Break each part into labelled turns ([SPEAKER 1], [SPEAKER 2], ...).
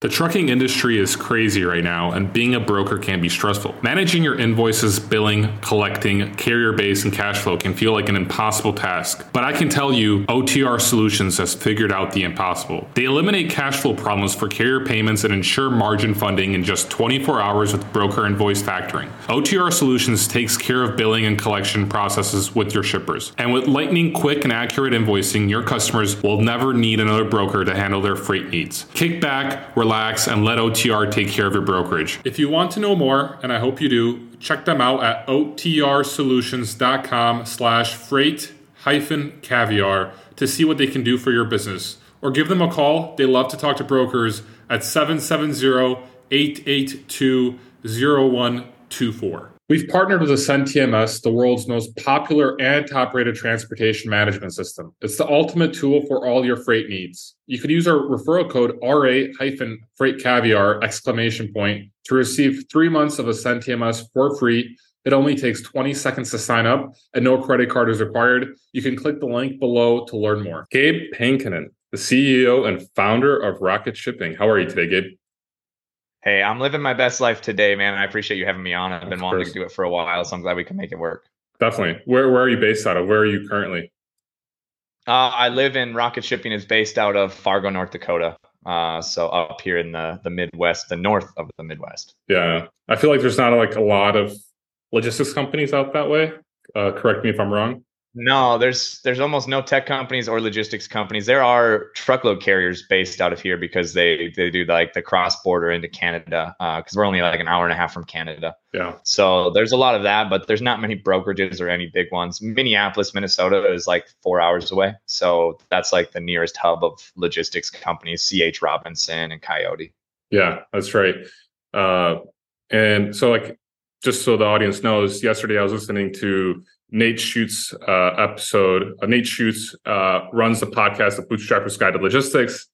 [SPEAKER 1] The trucking industry is crazy right now, and being a broker can be stressful. Managing your invoices, billing, collecting, carrier base, and cash flow can feel like an impossible task. But I can tell you, OTR Solutions has figured out the impossible. They eliminate cash flow problems for carrier payments and ensure margin funding in just 24 hours with broker invoice factoring. OTR Solutions takes care of billing and collection processes with your shippers. And with lightning quick and accurate invoicing, your customers will never need another broker to handle their freight needs. Kick back, relax, relax, and let OTR take care of your brokerage. If you want to know more, and I hope you do, check them out at otrsolutions.com slash freight hyphen caviar to see what they can do for your business. Or give them a call. They love to talk to brokers at 770 882 0124. We've partnered with Ascend TMS, the world's most popular and top rated transportation management system. It's the ultimate tool for all your freight needs. You can use our referral code RA freight caviar exclamation point to receive three months of Ascend TMS for free. It only takes 20 seconds to sign up and no credit card is required. You can click the link below to learn more. Gabe Pankonin, the CEO and founder of Rocket Shipping. How are you today, Gabe?
[SPEAKER 2] Hey, I'm living my best life today, man. I appreciate you having me on. I've been wanting to do it for a while, so I'm glad we can make it work.
[SPEAKER 1] Definitely. Where where are you based out of? Where are you currently?
[SPEAKER 2] Uh, I live in Rocket Shipping is based out of Fargo, North Dakota. Uh, so up here in the the Midwest, the north of the Midwest.
[SPEAKER 1] Yeah, I feel like there's not like a lot of logistics companies out that way. Uh, correct me if I'm wrong.
[SPEAKER 2] No, there's there's almost no tech companies or logistics companies. There are truckload carriers based out of here because they they do like the cross border into Canada because uh, we're only like an hour and a half from Canada.
[SPEAKER 1] Yeah.
[SPEAKER 2] So there's a lot of that, but there's not many brokerages or any big ones. Minneapolis, Minnesota is like four hours away, so that's like the nearest hub of logistics companies. C.H. Robinson and Coyote.
[SPEAKER 1] Yeah, that's right. Uh, and so like just so the audience knows, yesterday I was listening to Nate Schutz uh, episode. Uh, Nate Schutz uh, runs the podcast, The Bootstrapper's Guide to Logistics,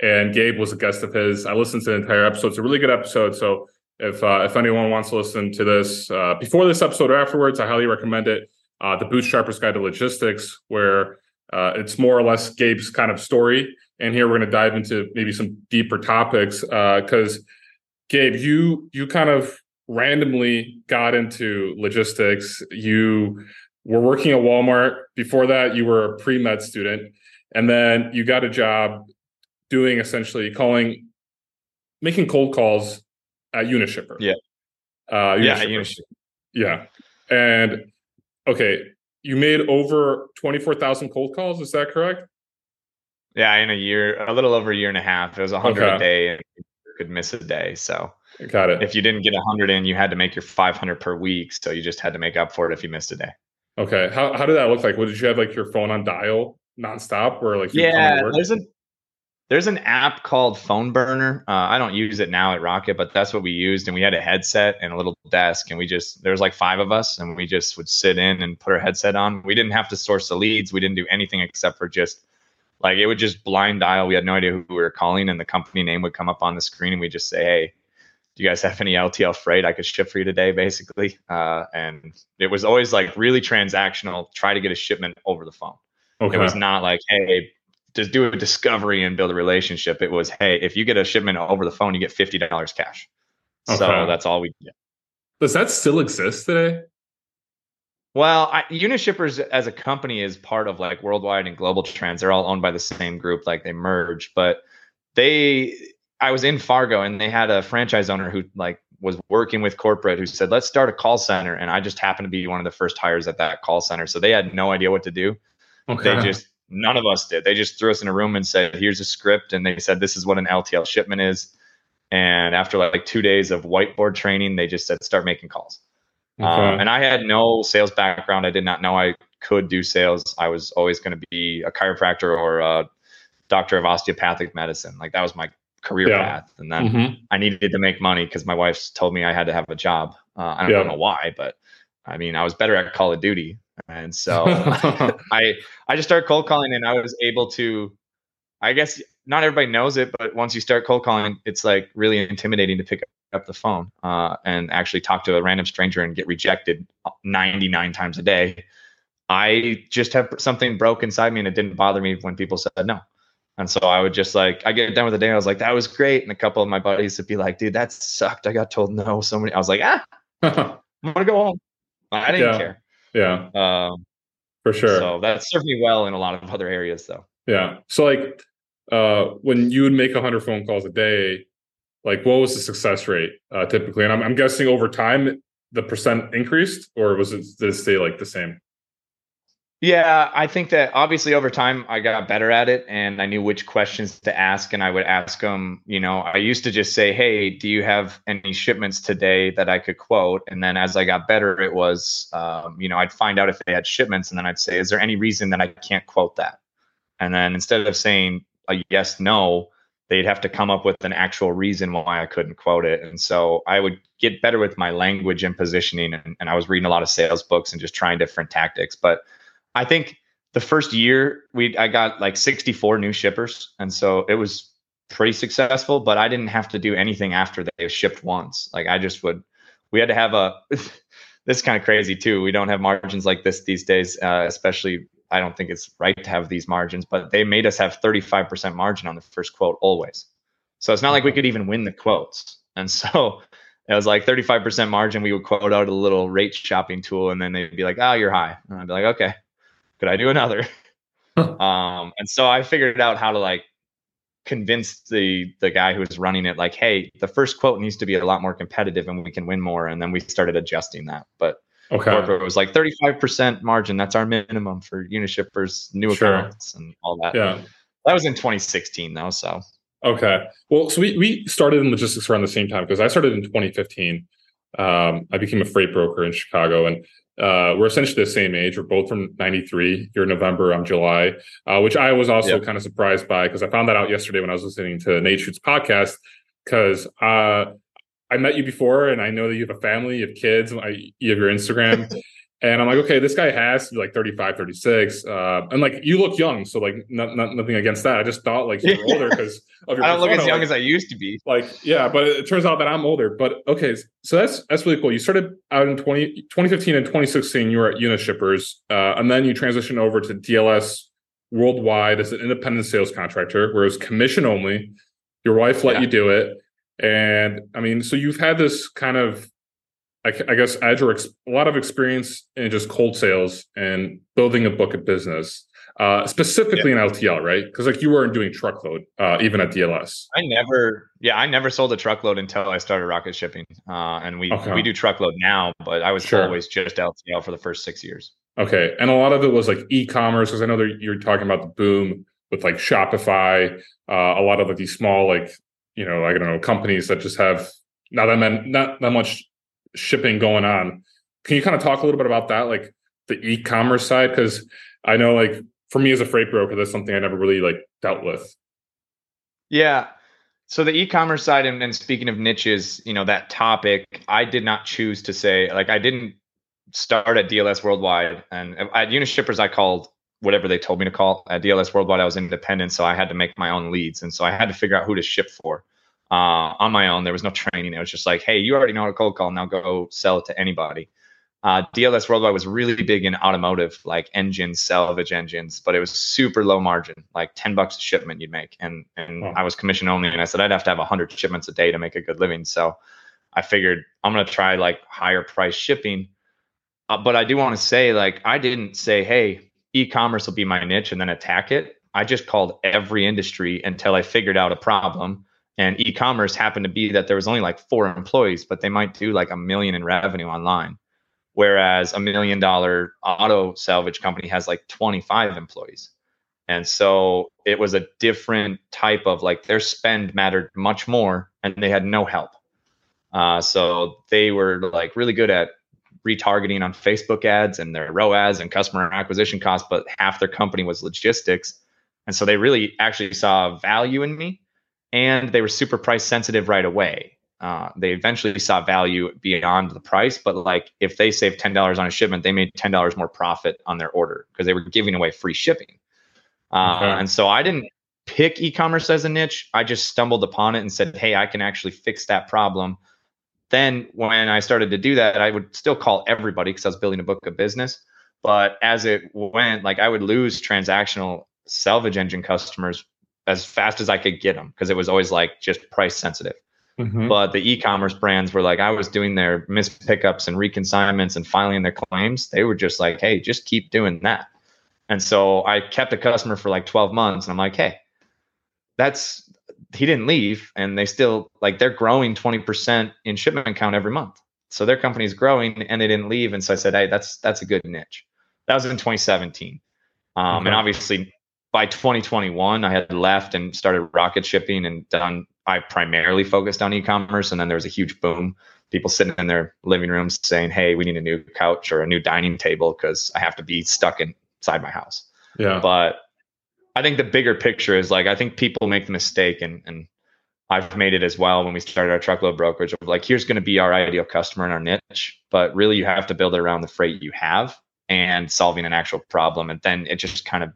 [SPEAKER 1] and Gabe was a guest of his. I listened to the entire episode. It's a really good episode. So if uh, if anyone wants to listen to this uh, before this episode or afterwards, I highly recommend it. Uh, the Bootstrapper's Guide to Logistics, where it's more or less Gabe's kind of story. And here we're going to dive into maybe some deeper topics because Gabe, you you kind of randomly got into logistics. You were working at Walmart. Before that, you were a pre med student. And then you got a job doing essentially calling, making cold calls at Unishipper.
[SPEAKER 2] Yeah.
[SPEAKER 1] Uh,
[SPEAKER 2] yeah, Unishipper.
[SPEAKER 1] Yeah. And okay, you made over 24,000 cold calls. Is that correct?
[SPEAKER 2] Yeah, in a year, a little over a year and a half. It was a 100 okay. a day and you could miss a day. So
[SPEAKER 1] Got it.
[SPEAKER 2] If you didn't get 100 in, you had to make your 500 per week. So you just had to make up for it if you missed a day.
[SPEAKER 1] Okay. How, how did that look like? What did you have like your phone on dial nonstop or like,
[SPEAKER 2] yeah, there's a, there's an app called PhoneBurner. Uh, I don't use it now at Rocket, but that's what we used. And we had a headset and a little desk. And we just, there was like five of us and we just would sit in and put our headset on. We didn't have to source the leads. We didn't do anything except for just like it would just blind dial. We had no idea who we were calling and the company name would come up on the screen and we just say, Hey, do you guys have any LTL freight I could ship for you today, basically? Uh, and it was always like really transactional, try to get a shipment over the phone. Okay. It was not like, hey, just do a discovery and build a relationship. It was, hey, if you get a shipment over the phone, you get $50 cash. Okay. So that's all we get.
[SPEAKER 1] Does that still exist today?
[SPEAKER 2] Well, I, Unishippers as a company is part of like Worldwide and GlobalTranz. They're all owned by the same group, like they merge, but they I was in Fargo and they had a franchise owner who like was working with corporate who said, let's start a call center. And I just happened to be one of the first hires at that call center. So they had no idea what to do. Okay. They just, none of us did. They just threw us in a room and said, here's a script. And they said, this is what an LTL shipment is. And after like two days of whiteboard training, they just said, start making calls. Okay. Um, and I had no sales background. I did not know I could do sales. I was always going to be a chiropractor or a doctor of osteopathic medicine. Like that was my career yeah. path. And then mm-hmm. I needed to make money because my wife told me I had to have a job. Uh, I don't yeah. know why, but I mean, I was better at Call of Duty. And so I I just started cold calling and I was able to I guess not everybody knows it, but once you start cold calling, it's like really intimidating to pick up the phone uh, and actually talk to a random stranger and get rejected 99 times a day. I just have something broke inside me and it didn't bother me when people said no. And so I would just like, I get done with the day. And I was like, that was great. And a couple of my buddies would be like, dude, that sucked. I got told no so many. I was like, ah, I'm gonna go home. I didn't
[SPEAKER 1] Yeah.
[SPEAKER 2] care.
[SPEAKER 1] yeah,
[SPEAKER 2] Um,
[SPEAKER 1] for sure.
[SPEAKER 2] So that served me well in a lot of other areas, though.
[SPEAKER 1] Yeah. So like uh when you would make 100 phone calls a day, like what was the success rate uh typically? And I'm I'm guessing over time the percent increased or was it did it stay like the same?
[SPEAKER 2] Yeah, I think that obviously over time I got better at it and I knew which questions to ask. And I would ask them, you know, I used to just say, Hey, do you have any shipments today that I could quote? And then as I got better, it was, um, you know, I'd find out if they had shipments and then I'd say, Is there any reason that I can't quote that? And then instead of saying a yes, no, they'd have to come up with an actual reason why I couldn't quote it. And so I would get better with my language and positioning. And, and I was reading a lot of sales books and just trying different tactics. But I think the first year we I got like 64 new shippers, and so it was pretty successful. But I didn't have to do anything after they shipped once. Like I just would. We had to have a. this is kind of crazy too. We don't have margins like this these days, uh, especially. I don't think it's right to have these margins, but they made us have 35% margin on the first quote always. So it's not like we could even win the quotes. And so it was like 35% margin. We would quote out a little rate shopping tool, and then they'd be like, "Oh, you're high," and I'd be like, "Okay." Could I do another? um, and so I figured out how to like convince the the guy who was running it, like, hey, the first quote needs to be a lot more competitive, and we can win more. And then we started adjusting that. But
[SPEAKER 1] Okay.
[SPEAKER 2] corporate was like 35% margin. That's our minimum for Unishippers, new
[SPEAKER 1] Sure.
[SPEAKER 2] accounts, and all that.
[SPEAKER 1] Yeah.
[SPEAKER 2] That was in 2016 though. So
[SPEAKER 1] Okay. Well, so we, we started in logistics around the same time because I started in 2015. Um, I became a freight broker in Chicago and uh, we're essentially the same age. We're both from 93. You're November, I'm July, uh, which I was also
[SPEAKER 2] Yep.
[SPEAKER 1] kind of surprised by because I found that out yesterday when I was listening to Nate Shoot's podcast because uh, I met you before and I know that you have a family, you have kids, I, you have your Instagram. And I'm like, okay, this guy has to be like 35, 36. Uh, and like, you look young. So like, not, not, nothing against that. I just thought like you were older because of your
[SPEAKER 2] I don't look as young
[SPEAKER 1] like-
[SPEAKER 2] as I used to be.
[SPEAKER 1] like yeah but it turns out that i'm older but okay so that's that's really cool you started out in 20, 2015 and 2016 you were at unishippers uh, and then you transitioned over to dls worldwide as an independent sales contractor where it was commission only your wife let
[SPEAKER 2] Yeah.
[SPEAKER 1] you do it and i mean so you've had this kind of i, I guess ex- a lot of experience in just cold sales and building a book of business uh, specifically in LTL, right? Because like you weren't doing truckload, uh, even at DLS.
[SPEAKER 2] I never, yeah, I never sold a truckload until I started Rocket Shipping, uh, and we
[SPEAKER 1] Okay.
[SPEAKER 2] we do truckload now, but I was
[SPEAKER 1] Sure.
[SPEAKER 2] always just LTL for the first six years.
[SPEAKER 1] Okay, and a lot of it was like e-commerce because I know that you're talking about the boom with like Shopify. Uh, a lot of like these small like you know I don't know companies that just have not that man, not that much shipping going on. Can you kind of talk a little bit about that, like the e-commerce side? Because I know like for me as a freight broker, that's something I never really like dealt with.
[SPEAKER 2] Yeah. So the e-commerce side, and, and speaking of niches, you know that topic, I did not choose to say like I didn't start at DLS Worldwide, and at Unishippers I called whatever they told me to call. At DLS Worldwide I was independent, so I had to make my own leads, and so I had to figure out who to ship for uh, on my own. There was no training. It was just like, hey, you already know how to cold call. Now go sell it to anybody. Uh, DLS Worldwide was really big in automotive, like engines, salvage engines, but it was super low margin, like 10 bucks a shipment you'd make. And and
[SPEAKER 1] Wow.
[SPEAKER 2] I was commission only, and I said I'd have to have 100 shipments a day to make a good living. So I figured I'm gonna try like higher price shipping. Uh, but I do want to say, like, I didn't say, hey, e-commerce will be my niche and then attack it. I just called every industry until I figured out a problem. And e-commerce happened to be that there was only like four employees, but they might do like a million in revenue online whereas a million dollar auto salvage company has like 25 employees. And so it was a different type of like their spend mattered much more and they had no help. Uh, so they were like really good at retargeting on Facebook ads and their ROAS and customer acquisition costs, but half their company was logistics. And so they really actually saw value in me and they were super price sensitive right away uh, they eventually saw value beyond the price, but like if they saved ten dollars on a shipment, they made ten dollars more profit on their order because they were giving away free shipping. Uh,
[SPEAKER 1] Okay.
[SPEAKER 2] And so I didn't pick e-commerce as a niche. I just stumbled upon it and said, "Hey, I can actually fix that problem." Then when I started to do that, I would still call everybody because I was building a book of business. But as it went, like I would lose transactional salvage engine customers as fast as I could get them because it was always like just price sensitive. Mm-hmm. But the e-commerce brands were like, I was doing their missed pickups and reconsignments and filing their claims. They were just like, hey, just keep doing that. And so I kept a customer for like 12 months, and I'm like, hey, that's he didn't leave, and they still like they're growing 20% in shipment count every month. So their company's growing, and they didn't leave. And so I said, hey, that's that's a good niche. That was in 2017. Um, okay. And obviously, by 2021, I had left and started rocket shipping and done I primarily focused on e-commerce, and then there was a huge boom. People sitting in their living rooms saying, "Hey, we need a new couch or a new dining table because I have to be stuck inside my house."
[SPEAKER 1] Yeah.
[SPEAKER 2] But I think the bigger picture is like I think people make the mistake, and and I've made it as well when we started our truckload brokerage of like, here's going to be our ideal customer in our niche, but really you have to build it around the freight you have and solving an actual problem, and then it just kind of,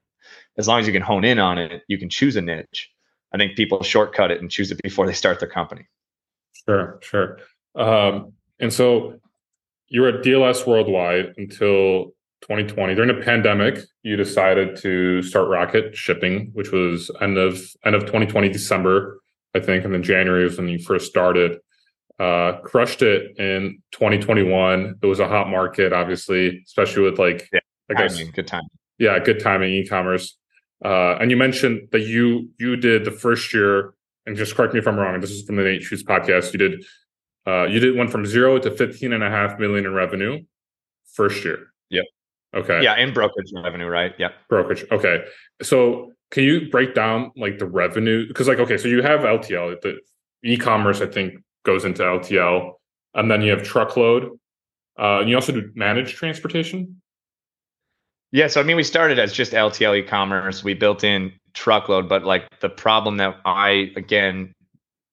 [SPEAKER 2] as long as you can hone in on it, you can choose a niche I think people shortcut it and choose it before they start their company.
[SPEAKER 1] Sure, sure. Um, and so you were at DLS Worldwide until 2020. During the pandemic, you decided to start Rocket Shipping, which was end of end of 2020 December, I think, and then January was when you first started. Uh, crushed it in 2021. It was a hot market, obviously, especially with like
[SPEAKER 2] yeah, I guess timing, good time.
[SPEAKER 1] Yeah, good timing e-commerce. Uh, and you mentioned that you you did the first year, and just correct me if I'm wrong. This is from the Nate Schutz podcast. You did uh, you did one from zero to 15 and a half million in revenue first year.
[SPEAKER 2] Yep.
[SPEAKER 1] Okay.
[SPEAKER 2] Yeah, in brokerage revenue, right? Yep.
[SPEAKER 1] Brokerage. Okay. So can you break down like the revenue? Because like okay, so you have LTL, the e-commerce I think goes into LTL, and then you have truckload. Uh, and you also do managed transportation.
[SPEAKER 2] Yeah, so I mean, we started as just LTL e-commerce. We built in truckload, but like the problem that I again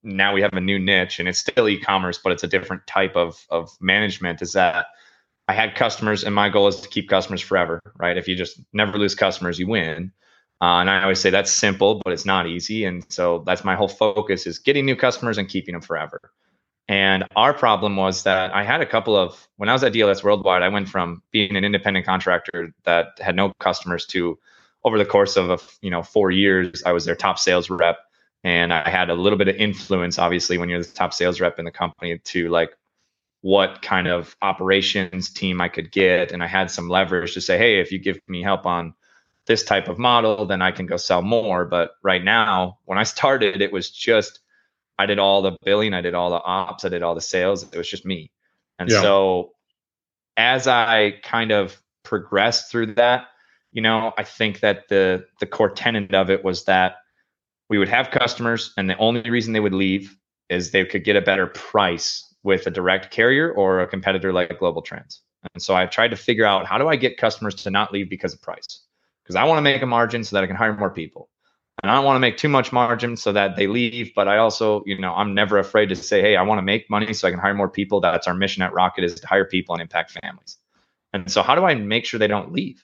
[SPEAKER 2] now we have a new niche and it's still e-commerce, but it's a different type of of management. Is that I had customers, and my goal is to keep customers forever, right? If you just never lose customers, you win. Uh, and I always say that's simple, but it's not easy. And so that's my whole focus is getting new customers and keeping them forever. And our problem was that I had a couple of, when I was at DLS Worldwide, I went from being an independent contractor that had no customers to over the course of, a, you know, four years, I was their top sales rep. And I had a little bit of influence, obviously, when you're the top sales rep in the company to like what kind of operations team I could get. And I had some leverage to say, hey, if you give me help on this type of model, then I can go sell more. But right now, when I started, it was just, I did all the billing, I did all the ops, I did all the sales. It was just me. And yeah. so as I kind of progressed through that, you know, I think that the the core tenet of it was that we would have customers and the only reason they would leave is they could get a better price with a direct carrier or a competitor like GlobalTranz. And so I tried to figure out how do I get customers to not leave because of price? Because I want to make a margin so that I can hire more people and I don't want to make too much margin so that they leave. But I also, you know, I'm never afraid to say, hey, I want to make money so I can hire more people. That's our mission at Rocket is to hire people and impact families. And so how do I make sure they don't leave?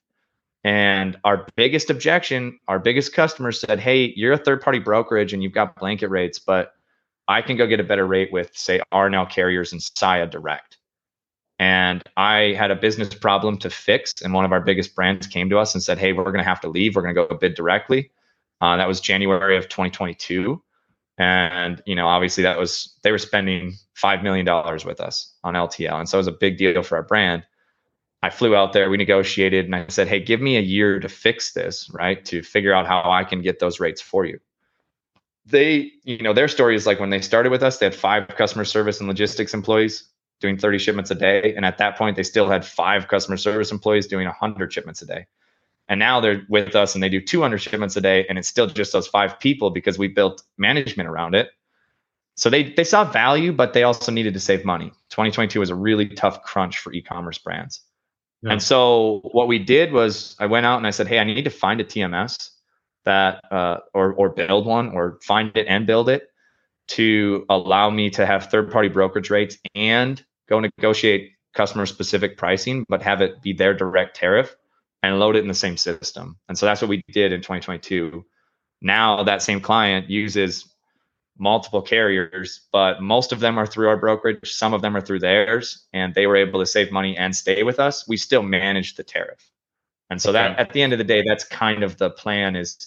[SPEAKER 2] And our biggest objection, our biggest customer said, hey, you're a third party brokerage and you've got blanket rates, but I can go get a better rate with, say, RNL carriers and Saia Direct. And I had a business problem to fix. And one of our biggest brands came to us and said, hey, we're going to have to leave. We're going to go bid directly. Uh, that was January of 2022. And, you know, obviously that was, they were spending $5 million with us on LTL. And so it was a big deal for our brand. I flew out there, we negotiated, and I said, hey, give me a year to fix this, right? To figure out how I can get those rates for you. They, you know, their story is like when they started with us, they had five customer service and logistics employees doing 30 shipments a day. And at that point, they still had five customer service employees doing 100 shipments a day. And now they're with us and they do 200 shipments a day, and it's still just those five people because we built management around it. So they they saw value, but they also needed to save money. 2022 was a really tough crunch for e-commerce brands. Yeah. And so what we did was I went out and I said, hey, I need to find a TMS that uh, or or build one or find it and build it to allow me to have third party brokerage rates and go negotiate customer specific pricing, but have it be their direct tariff and load it in the same system. And so that's what we did in 2022. Now that same client uses multiple carriers, but most of them are through our brokerage. Some of them are through theirs, and they were able to save money and stay with us. We still manage the tariff. And so that at the end of the day, that's kind of the plan is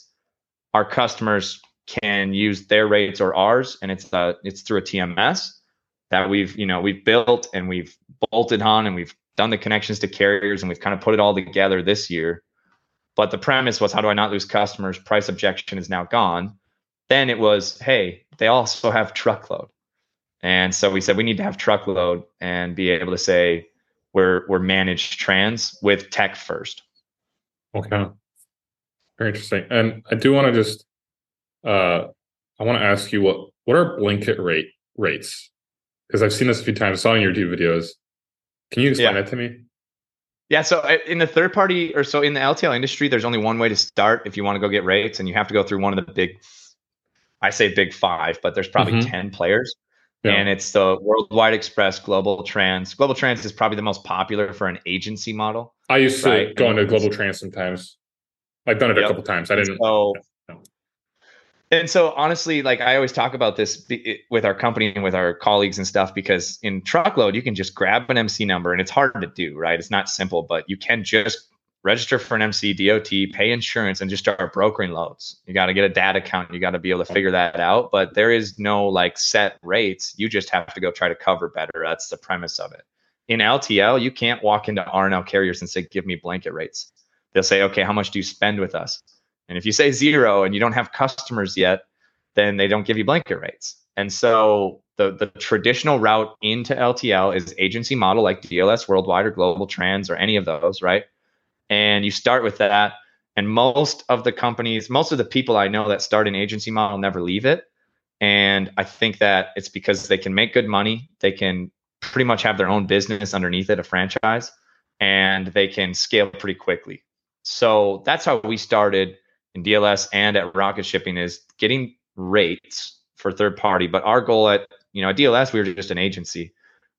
[SPEAKER 2] our customers can use their rates or ours, and it's uh, it's through a TMS that we've you know we've built and we've bolted on and we've done the connections to carriers and we've kind of put it all together this year. But the premise was how do I not lose customers? Price objection is now gone. Then it was, hey, they also have truckload. And so we said we need to have truckload and be able to say we're we're managed trans with tech first.
[SPEAKER 1] Okay. Very interesting. And I do want to just uh I want to ask you what what are blanket rate rates? Because I've seen this a few times, saw in your two videos. Can you explain yeah. that to me?
[SPEAKER 2] Yeah, so uh, in the third party or so in the LTL industry, there's only one way to start if you want to go get rates, and you have to go through one of the big, I say big five, but there's probably mm-hmm. 10 players. Yeah. And it's the Worldwide Express, GlobalTranz. Global Trans is probably the most popular for an agency model.
[SPEAKER 1] I used right? to go into GlobalTranz sometimes. I've done it yep. a couple times. I didn't.
[SPEAKER 2] So, and so honestly like i always talk about this with our company and with our colleagues and stuff because in truckload you can just grab an mc number and it's hard to do right? It's not simple but you can just register for an mc dot pay insurance and just start brokering loads. You got to get a DAT account you got to be able to figure that out but there is no like set rates. You just have to go try to cover better. That's the premise of it. In ltl you can't walk into rnl carriers and say give me blanket rates. They'll say okay how much do you spend with us and if you say zero and you don't have customers yet, then they don't give you blanket rates. And so the, the traditional route into LTL is agency model like DLS Worldwide or GlobalTranz or any of those, right? And you start with that. And most of the companies, most of the people I know that start an agency model never leave it. And I think that it's because they can make good money. They can pretty much have their own business underneath it, a franchise, and they can scale pretty quickly. So that's how we started in DLS and at Rocket Shipping is getting rates for third party. But our goal at you know at DLS we were just an agency.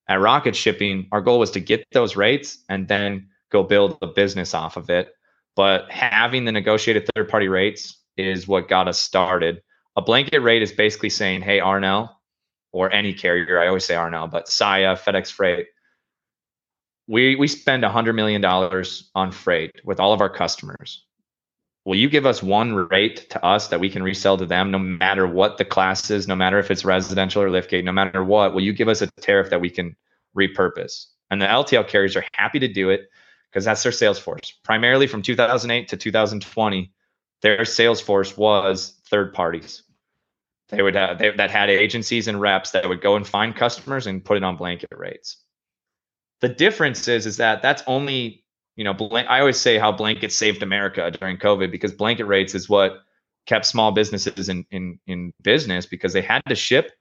[SPEAKER 2] At Rocket Shipping, our goal was to get those rates and then go build a business off of it. But having the negotiated third party rates is what got us started. A blanket rate is basically saying, hey, RNL or any carrier, I always say RNL, but Saia, FedEx Freight, we we spend $100 million on freight with all of our customers will you give us one rate to us that we can resell to them no matter what the class is no matter if it's residential or liftgate no matter what? Will you give us a tariff that we can repurpose? And the ltl carriers are happy to do it because that's their sales force. Primarily from 2008 to 2020 their sales force was third parties. They would have they, that had agencies and reps that would go and find customers and put it on blanket rates. The difference is is that that's only you know, blank, I always say how blanket saved America during COVID because blanket rates is what kept small businesses in in in business because they had to ship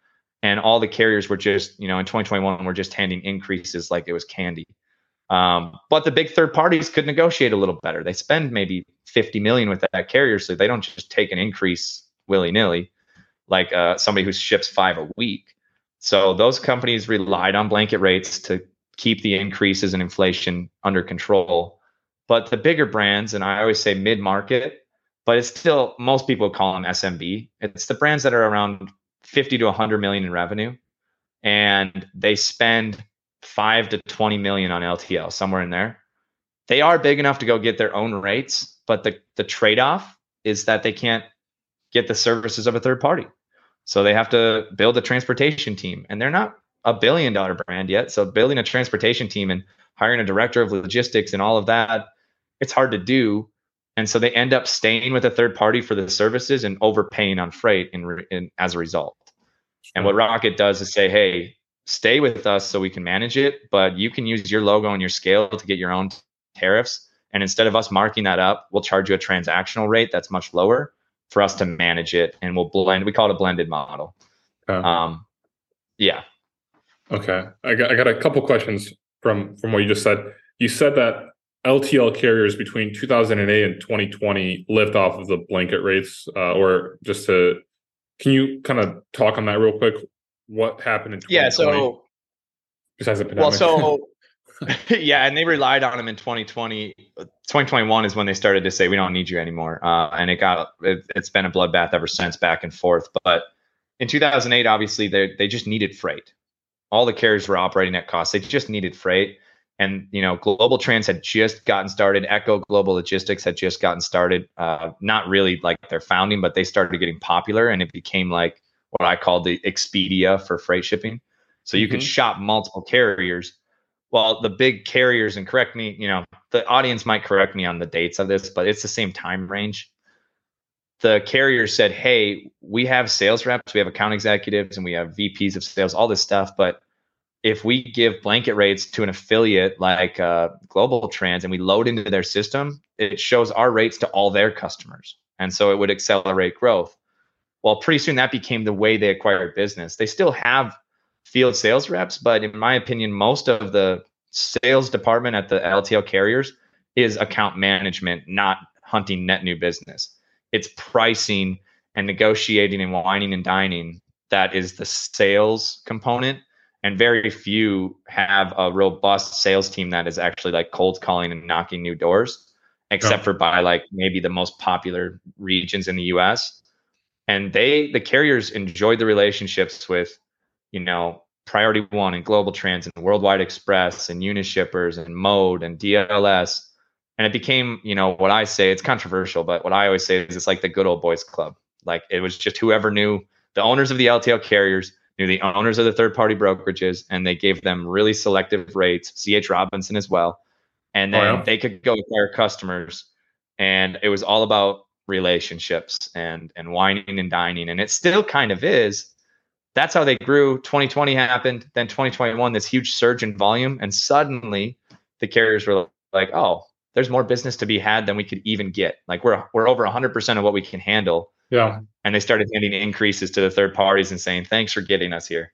[SPEAKER 2] and all the carriers were just, you know, in 2021 were just handing increases like it was candy. Um, but the big third parties could negotiate a little better. They spend maybe 50 million with that carrier, so they don't just take an increase willy nilly, like uh, somebody who ships five a week. So those companies relied on blanket rates to keep the increases in inflation under control. But the bigger brands, and I always say mid market, but it's still most people call them SMB. It's the brands that are around 50 to 100 million in revenue, and they spend five to 20 million on LTL, somewhere in there. They are big enough to go get their own rates, but the the trade off is that they can't get the services of a third party. So they have to build a transportation team, and they're not a billion dollar brand yet. So building a transportation team and hiring a director of logistics and all of that, it's hard to do. And so they end up staying with a third party for the services and overpaying on freight in, in as a result. And what Rocket does is say, hey, stay with us so we can manage it, but you can use your logo and your scale to get your own tariffs. And instead of us marking that up, we'll charge you a transactional rate that's much lower for us to manage it. And we'll blend, we call it a blended model. Okay. Um, yeah.
[SPEAKER 1] Okay, I got I got a couple questions from from what you just said. You said that LTL carriers between 2008 and 2020 lived off of the blanket rates, uh, or just to can you kind of talk on that real quick? What happened in 2020?
[SPEAKER 2] Yeah, so
[SPEAKER 1] besides the pandemic?
[SPEAKER 2] Well, so yeah, and they relied on them in 2020. 2021 is when they started to say we don't need you anymore, uh, and it got it, it's been a bloodbath ever since, back and forth. But in 2008, obviously they they just needed freight all the carriers were operating at cost. They just needed freight. and you know GlobalTranz had just gotten started echo global logistics had just gotten started uh, not really like their founding but they started getting popular and it became like what i call the expedia for freight shipping so you mm-hmm. could shop multiple carriers well the big carriers and correct me you know the audience might correct me on the dates of this but it's the same time range the carrier said hey we have sales reps we have account executives and we have vps of sales all this stuff but if we give blanket rates to an affiliate like uh, GlobalTranz and we load into their system, it shows our rates to all their customers. And so it would accelerate growth. Well, pretty soon that became the way they acquired business. They still have field sales reps, but in my opinion, most of the sales department at the LTL carriers is account management, not hunting net new business. It's pricing and negotiating and wining and dining. That is the sales component. And very few have a robust sales team that is actually like cold calling and knocking new doors except for by like maybe the most popular regions in the US and they the carriers enjoyed the relationships with you know priority one and GlobalTranz and worldwide express and unishippers and mode and dls and it became you know what i say it's controversial but what i always say is it's like the good old boys club like it was just whoever knew the owners of the ltl carriers knew the owners of the third party brokerages and they gave them really selective rates, CH Robinson as well. And then oh, yeah. they could go acquire customers. And it was all about relationships and and wining and dining. And it still kind of is. That's how they grew. 2020 happened. Then 2021, this huge surge in volume. And suddenly the carriers were like, oh, there's more business to be had than we could even get. Like we're we're over 100% of what we can handle
[SPEAKER 1] yeah.
[SPEAKER 2] And they started handing increases to the third parties and saying, thanks for getting us here.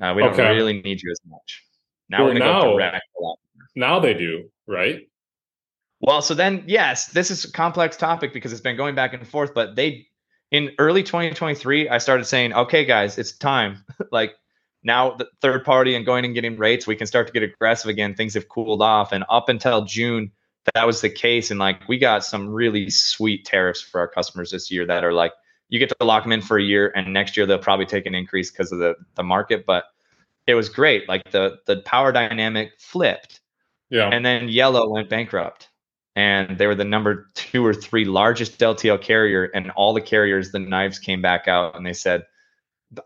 [SPEAKER 2] Uh, we don't okay. really need you as much. Now well, we're going to go direct a lot.
[SPEAKER 1] Now they do, right?
[SPEAKER 2] Well, so then, yes, this is a complex topic because it's been going back and forth. But they, in early 2023, I started saying, okay, guys, it's time. like now, the third party and going and getting rates, we can start to get aggressive again. Things have cooled off. And up until June, that was the case. And like we got some really sweet tariffs for our customers this year that are like you get to lock them in for a year, and next year they'll probably take an increase because of the the market. But it was great. Like the the power dynamic flipped.
[SPEAKER 1] Yeah.
[SPEAKER 2] And then Yellow went bankrupt. And they were the number two or three largest LTL carrier, and all the carriers, the knives came back out, and they said,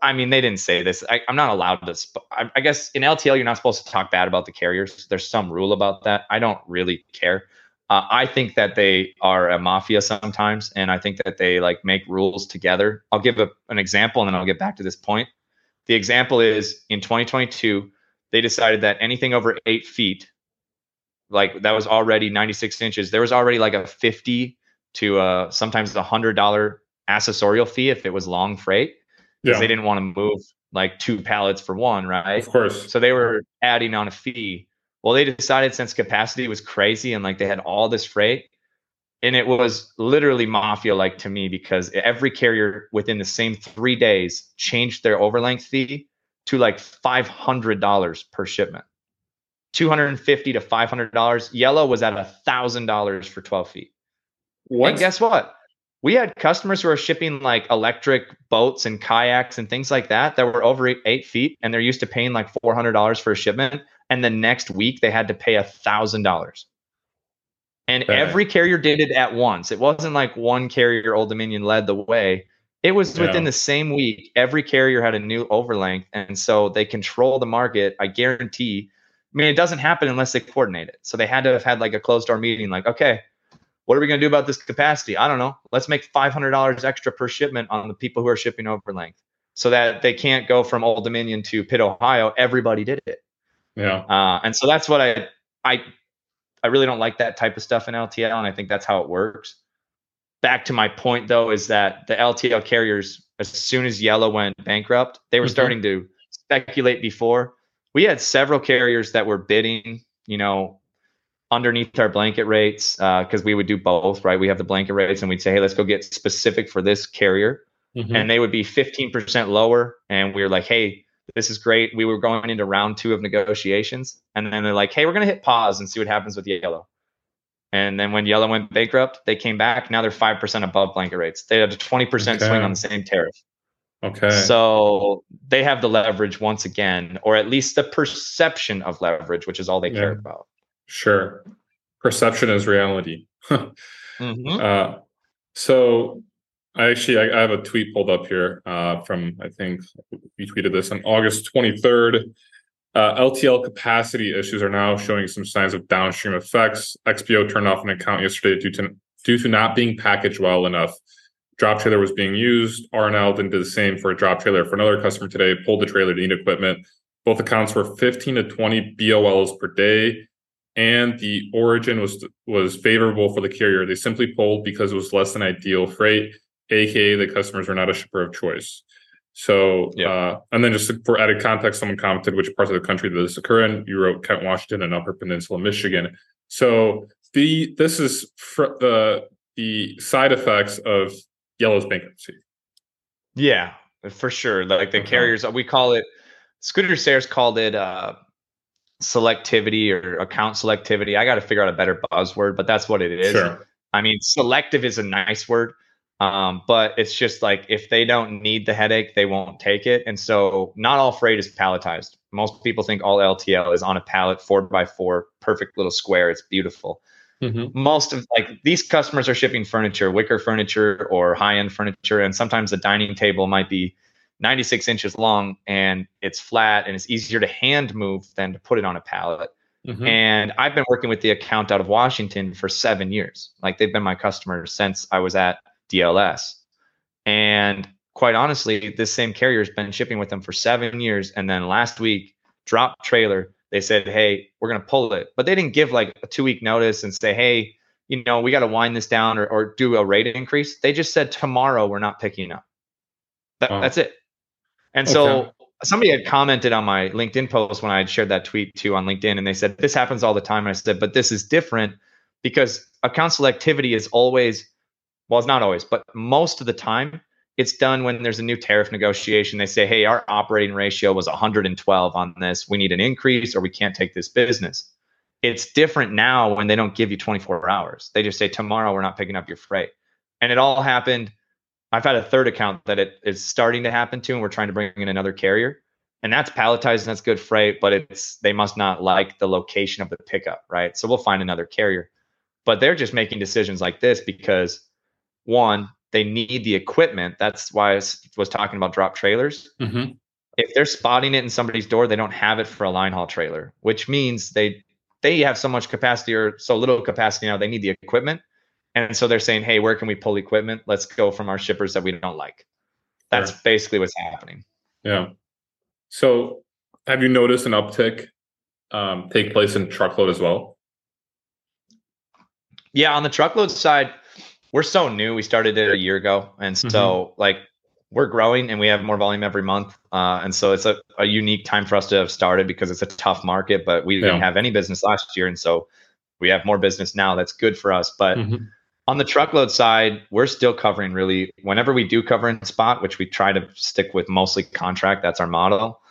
[SPEAKER 2] I mean, they didn't say this. I, am not allowed to. Sp- I, I, guess in LTL, you're not supposed to talk bad about the carriers. There's some rule about that. I don't really care. Uh, I think that they are a mafia sometimes, and I think that they like make rules together. I'll give a, an example, and then I'll get back to this point. The example is in 2022, they decided that anything over eight feet, like that was already 96 inches, there was already like a 50 to uh, sometimes a hundred dollar accessorial fee if it was long freight because yeah. they didn't want to move like two pallets for one, right?
[SPEAKER 1] Of course.
[SPEAKER 2] So they were adding on a fee. Well, they decided since capacity was crazy and like they had all this freight, and it was literally mafia like to me because every carrier within the same three days changed their overlength fee to like $500 per shipment 250 to $500 yellow was at a thousand dollars for 12 feet what? and guess what we had customers who are shipping like electric boats and kayaks and things like that that were over eight, feet and they're used to paying like $400 for a shipment and the next week they had to pay a thousand dollars. And every carrier did it at once. It wasn't like one carrier old dominion led the way. It was within the same week every carrier had a new overlength and so they control the market i guarantee. I mean it doesn't happen unless they coordinate it. So they had to have had like a closed door meeting like okay what are we going to do about this capacity? I don't know. Let's make $500 extra per shipment on the people who are shipping over length so that they can't go from Old Dominion to Pitt, Ohio. Everybody did it.
[SPEAKER 1] Yeah.
[SPEAKER 2] Uh, and so that's what I, I, I really don't like that type of stuff in LTL. And I think that's how it works. Back to my point though, is that the LTL carriers, as soon as Yellow went bankrupt, they were mm-hmm. starting to speculate before. We had several carriers that were bidding, you know, underneath our blanket rates because uh, we would do both, right? We have the blanket rates and we'd say, hey, let's go get specific for this carrier. Mm-hmm. And they would be 15% lower. And we were like, hey, this is great. We were going into round two of negotiations. And then they're like, hey, we're going to hit pause and see what happens with Yellow. And then when Yellow went bankrupt, they came back. Now they're 5% above blanket rates. They had a 20% okay. swing on the same tariff.
[SPEAKER 1] Okay.
[SPEAKER 2] So they have the leverage once again, or at least the perception of leverage, which is all they
[SPEAKER 1] Yeah.
[SPEAKER 2] care about.
[SPEAKER 1] Sure. Perception is reality.
[SPEAKER 2] Mhm.
[SPEAKER 1] Uh, so I actually I, I have a tweet pulled up here uh, from I think you tweeted this on August 23rd. Uh, LTL capacity issues are now showing some signs of downstream effects. XPO turned off an account yesterday due to due to not being packaged well enough. Drop trailer was being used. RNL then did the same for a drop trailer for another customer today. Pulled the trailer to need equipment. Both accounts were 15 to 20 BOLs per day and the origin was was favorable for the carrier. They simply pulled because it was less than ideal freight, aka the customers are not a shipper of choice. So,
[SPEAKER 2] Yeah.
[SPEAKER 1] uh, and then just for added context, someone commented which parts of the country did this occur in. You wrote Kent, Washington, and Upper Peninsula, Michigan. So the this is fr- the the side effects of Yellow's bankruptcy.
[SPEAKER 2] Yeah, for sure. Like the
[SPEAKER 1] Uh-huh.
[SPEAKER 2] carriers, we call it. Scooter Sayers called it uh, selectivity or account selectivity. I got to figure out a better buzzword, but that's what it is.
[SPEAKER 1] Sure.
[SPEAKER 2] I mean, selective is a nice word, um, but it's just like if they don't need the headache, they won't take it. And so, not all freight is palletized. Most people think all LTL is on a pallet, four by four, perfect little square. It's beautiful.
[SPEAKER 1] Mm-hmm.
[SPEAKER 2] Most of like these customers are shipping furniture, wicker furniture, or high end furniture, and sometimes the dining table might be 96 inches long and it's flat and it's easier to hand move than to put it on a pallet.
[SPEAKER 1] Mm-hmm.
[SPEAKER 2] And I've been working with the account out of Washington for seven years. Like they've been my customer since I was at DLS. And quite honestly, this same carrier's been shipping with them for seven years. And then last week, drop trailer, they said, Hey, we're going to pull it. But they didn't give like a two week notice and say, Hey, you know, we got to wind this down or, or do a rate increase. They just said, Tomorrow, we're not picking up. That. That's it. And so
[SPEAKER 1] Okay.
[SPEAKER 2] somebody had commented on my LinkedIn post when I had shared that tweet too on LinkedIn, and they said this happens all the time. And I said, but this is different because account selectivity is always, well, it's not always, but most of the time, it's done when there's a new tariff negotiation. They say, hey, our operating ratio was 112 on this. We need an increase, or we can't take this business. It's different now when they don't give you 24 hours. They just say tomorrow we're not picking up your freight, and it all happened I've had a third account that it is starting to happen to, and we're trying to bring in another carrier, and that's palletized and that's good freight, but it's they must not like the location of the pickup, right? So we'll find another carrier, but they're just making decisions like this because one, they need the equipment. That's why I was was talking about drop trailers.
[SPEAKER 1] Mm-hmm.
[SPEAKER 2] If they're spotting it in somebody's door, they don't have it for a line haul trailer, which means they they have so much capacity or so little capacity now they need the equipment. And so they're saying, hey, where can we pull equipment? Let's go from our shippers that we don't like. That's
[SPEAKER 1] Sure.
[SPEAKER 2] basically what's happening.
[SPEAKER 1] Yeah. So, have you noticed an uptick um, take place in truckload as well?
[SPEAKER 2] Yeah, on the truckload side, we're so new. We started it a year ago. And so like we're growing and we have more volume every month. Uh, and so it's a, a unique time for us to have started because it's a tough market, but we didn't have any business last year. And so we have more business now. That's good for us. But
[SPEAKER 1] Mhm.
[SPEAKER 2] On the truckload side, we're still covering really whenever we do cover in spot, which we try to stick with mostly contract. That's our model.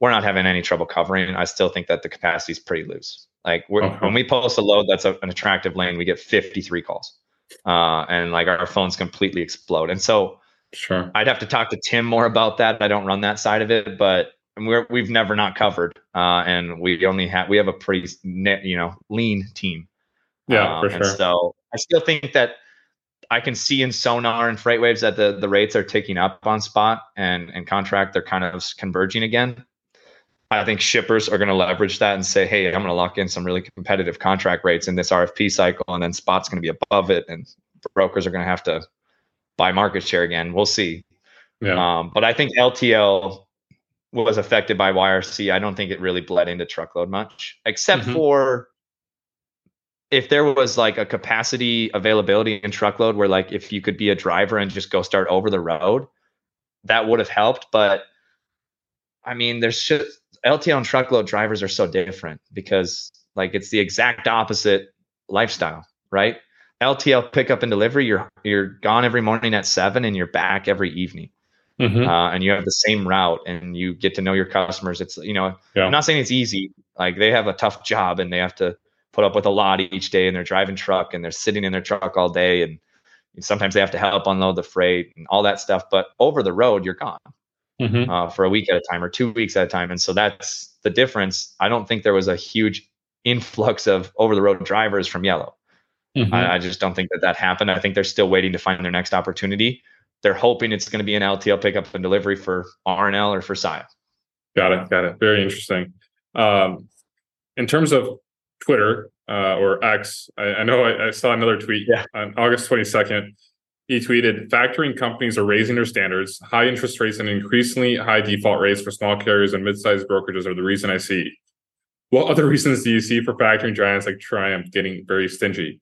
[SPEAKER 2] We're not having any trouble covering. I still think that the capacity is pretty loose. Like we're,
[SPEAKER 1] Okay.
[SPEAKER 2] when we post a load that's a, an attractive lane, we get 53 calls, uh, and like our phones completely explode. And so
[SPEAKER 1] Sure.
[SPEAKER 2] I'd have to talk to Tim more about that. I don't run that side of it, but we're we've never not covered, uh, and we only have we have a pretty you know lean team.
[SPEAKER 1] Yeah, for
[SPEAKER 2] Um, and
[SPEAKER 1] sure.
[SPEAKER 2] so I still think that I can see in Sonar and FreightWaves that the, the rates are ticking up on spot and, and contract. They're kind of converging again. I think shippers are going to leverage that and say, hey, I'm going to lock in some really competitive contract rates in this RFP cycle, and then spot's going to be above it, and brokers are going to have to buy market share again. We'll see.
[SPEAKER 1] Yeah.
[SPEAKER 2] Um, but I think LTL was affected by YRC. I don't think it really bled into truckload much, except
[SPEAKER 1] Mhm.
[SPEAKER 2] for if there was like a capacity availability in truckload where like if you could be a driver and just go start over the road, that would have helped. But I mean, there's just LTL and truckload drivers are so different because like it's the exact opposite lifestyle, right? LTL pickup and delivery, you're you're gone every morning at seven and you're back every evening.
[SPEAKER 1] Mhm.
[SPEAKER 2] Uh, and you have the same route and you get to know your customers. It's you know,
[SPEAKER 1] Yeah.
[SPEAKER 2] I'm not saying it's easy. Like they have a tough job and they have to put up with a lot each day and they're driving truck and they're sitting in their truck all day and Sometimes they have to help unload the freight and all that stuff. But over the road, you're gone mm-hmm. uh, for a week at a time or two weeks at a time. And so that's the difference. I don't think there was a huge influx of over the road drivers from Yellow. Mm-hmm. I, I, just don't think that that happened. I think they're still waiting to find their next opportunity. They're hoping it's going to be an LTL pickup and delivery for RNL or for Saia.
[SPEAKER 1] Got it. Got it. Very interesting. Um, in terms of Twitter uh, or X, I, I know I, I, saw another tweet yeah. on August 22nd. He tweeted, factoring companies are raising their standards. High interest rates and increasingly high default rates for small carriers and mid-sized brokerages are the reason I see. What other reasons do you see for factoring giants like Triumph getting very stingy?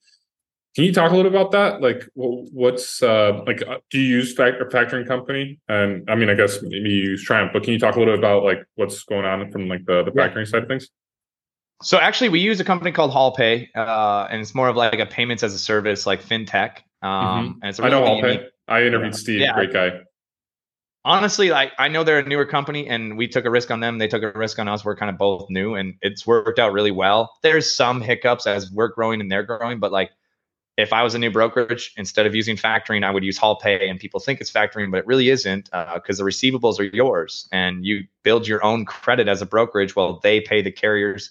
[SPEAKER 1] Can you talk a little about that? Like, what's uh, like? Uh, do you use factor factoring company? And I mean, I guess maybe you use Triumph, but can you talk a little bit about like what's going on from like the the factoring yeah. side of things?
[SPEAKER 2] So actually, we use a company called HaulPay, uh, and it's more of like a payments as a service, like fintech. Um,
[SPEAKER 1] mm-hmm. really I know HaulPay. I interviewed Steve, yeah. great guy.
[SPEAKER 2] Honestly, like I know they're a newer company, and we took a risk on them. They took a risk on us. We're kind of both new, and it's worked out really well. There's some hiccups as we're growing and they're growing, but like if I was a new brokerage, instead of using factoring, I would use HaulPay. And people think it's factoring, but it really isn't because uh, the receivables are yours and you build your own credit as a brokerage while they pay the carriers.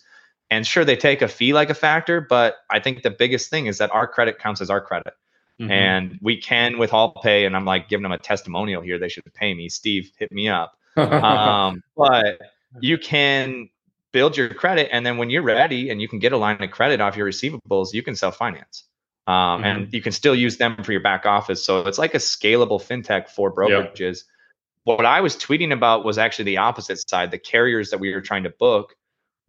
[SPEAKER 2] And sure, they take a fee like a factor, but I think the biggest thing is that our credit counts as our credit. Mm-hmm. And we can with HaulPay, and I'm like giving them a testimonial here. They should pay me. Steve, hit me up. um, but you can build your credit, and then when you're ready and you can get a line of credit off your receivables, you can self finance um, mm-hmm. and you can still use them for your back office. So it's like a scalable fintech for brokerages. Yep. What I was tweeting about was actually the opposite side. The carriers that we were trying to book,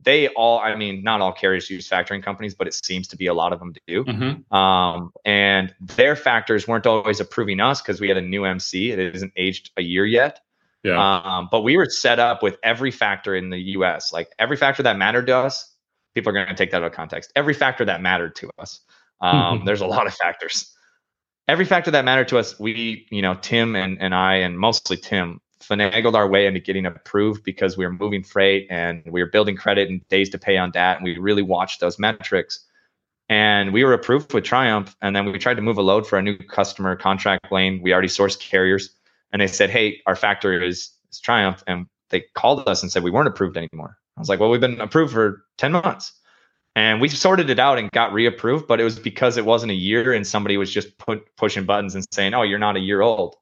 [SPEAKER 2] they all, I mean, not all carriers use factoring companies, but it seems to be a lot of them do. Mm-hmm. Um, and their factors weren't always approving us because we had a new MC. It isn't aged a year yet. Yeah. Um, but we were set up with every factor in the US, like every factor that mattered to us. People are going to take that out of context. Every factor that mattered to us. Um, there's a lot of factors. Every factor that mattered to us, we, you know, Tim and, and I, and mostly Tim, finagled our way into getting approved because we were moving freight and we were building credit and days to pay on that. And we really watched those metrics. And we were approved with Triumph. And then we tried to move a load for a new customer contract lane. We already sourced carriers. And they said, hey, our factor is, is Triumph. And they called us and said we weren't approved anymore. I was like, well, we've been approved for 10 months. And we sorted it out and got reapproved, but it was because it wasn't a year and somebody was just put, pushing buttons and saying, "Oh, you're not a year old."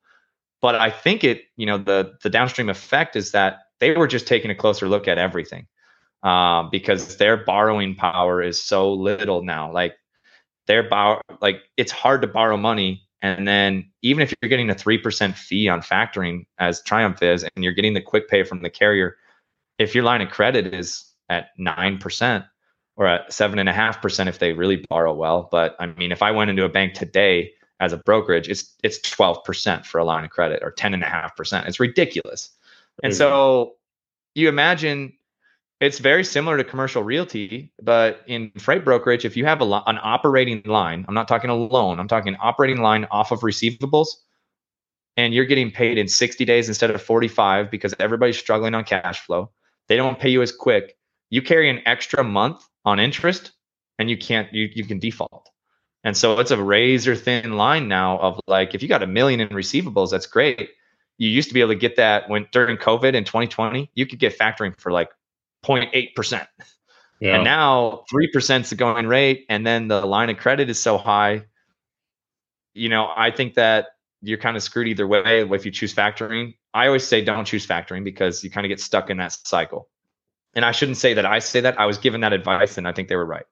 [SPEAKER 2] But I think it, you know, the the downstream effect is that they were just taking a closer look at everything uh, because their borrowing power is so little now. Like their borrow, like it's hard to borrow money, and then even if you're getting a three percent fee on factoring, as Triumph is, and you're getting the quick pay from the carrier, if your line of credit is at nine percent or at seven and a half percent if they really borrow well. But I mean, if I went into a bank today as a brokerage, it's it's twelve percent for a line of credit or ten and a half percent. It's ridiculous. And so mm-hmm. you imagine it's very similar to commercial realty, but in freight brokerage, if you have a lo- an operating line, I'm not talking a loan, I'm talking operating line off of receivables, and you're getting paid in 60 days instead of 45 because everybody's struggling on cash flow. They don't pay you as quick. You carry an extra month on interest and you can't you you can default. And so it's a razor thin line now of like if you got a million in receivables, that's great. You used to be able to get that when during COVID in 2020, you could get factoring for like 0.8%. Yeah. And now 3% is the going rate. And then the line of credit is so high. You know, I think that you're kind of screwed either way if you choose factoring. I always say don't choose factoring because you kind of get stuck in that cycle and I shouldn't say that I say that. I was given that advice, and I think they were right.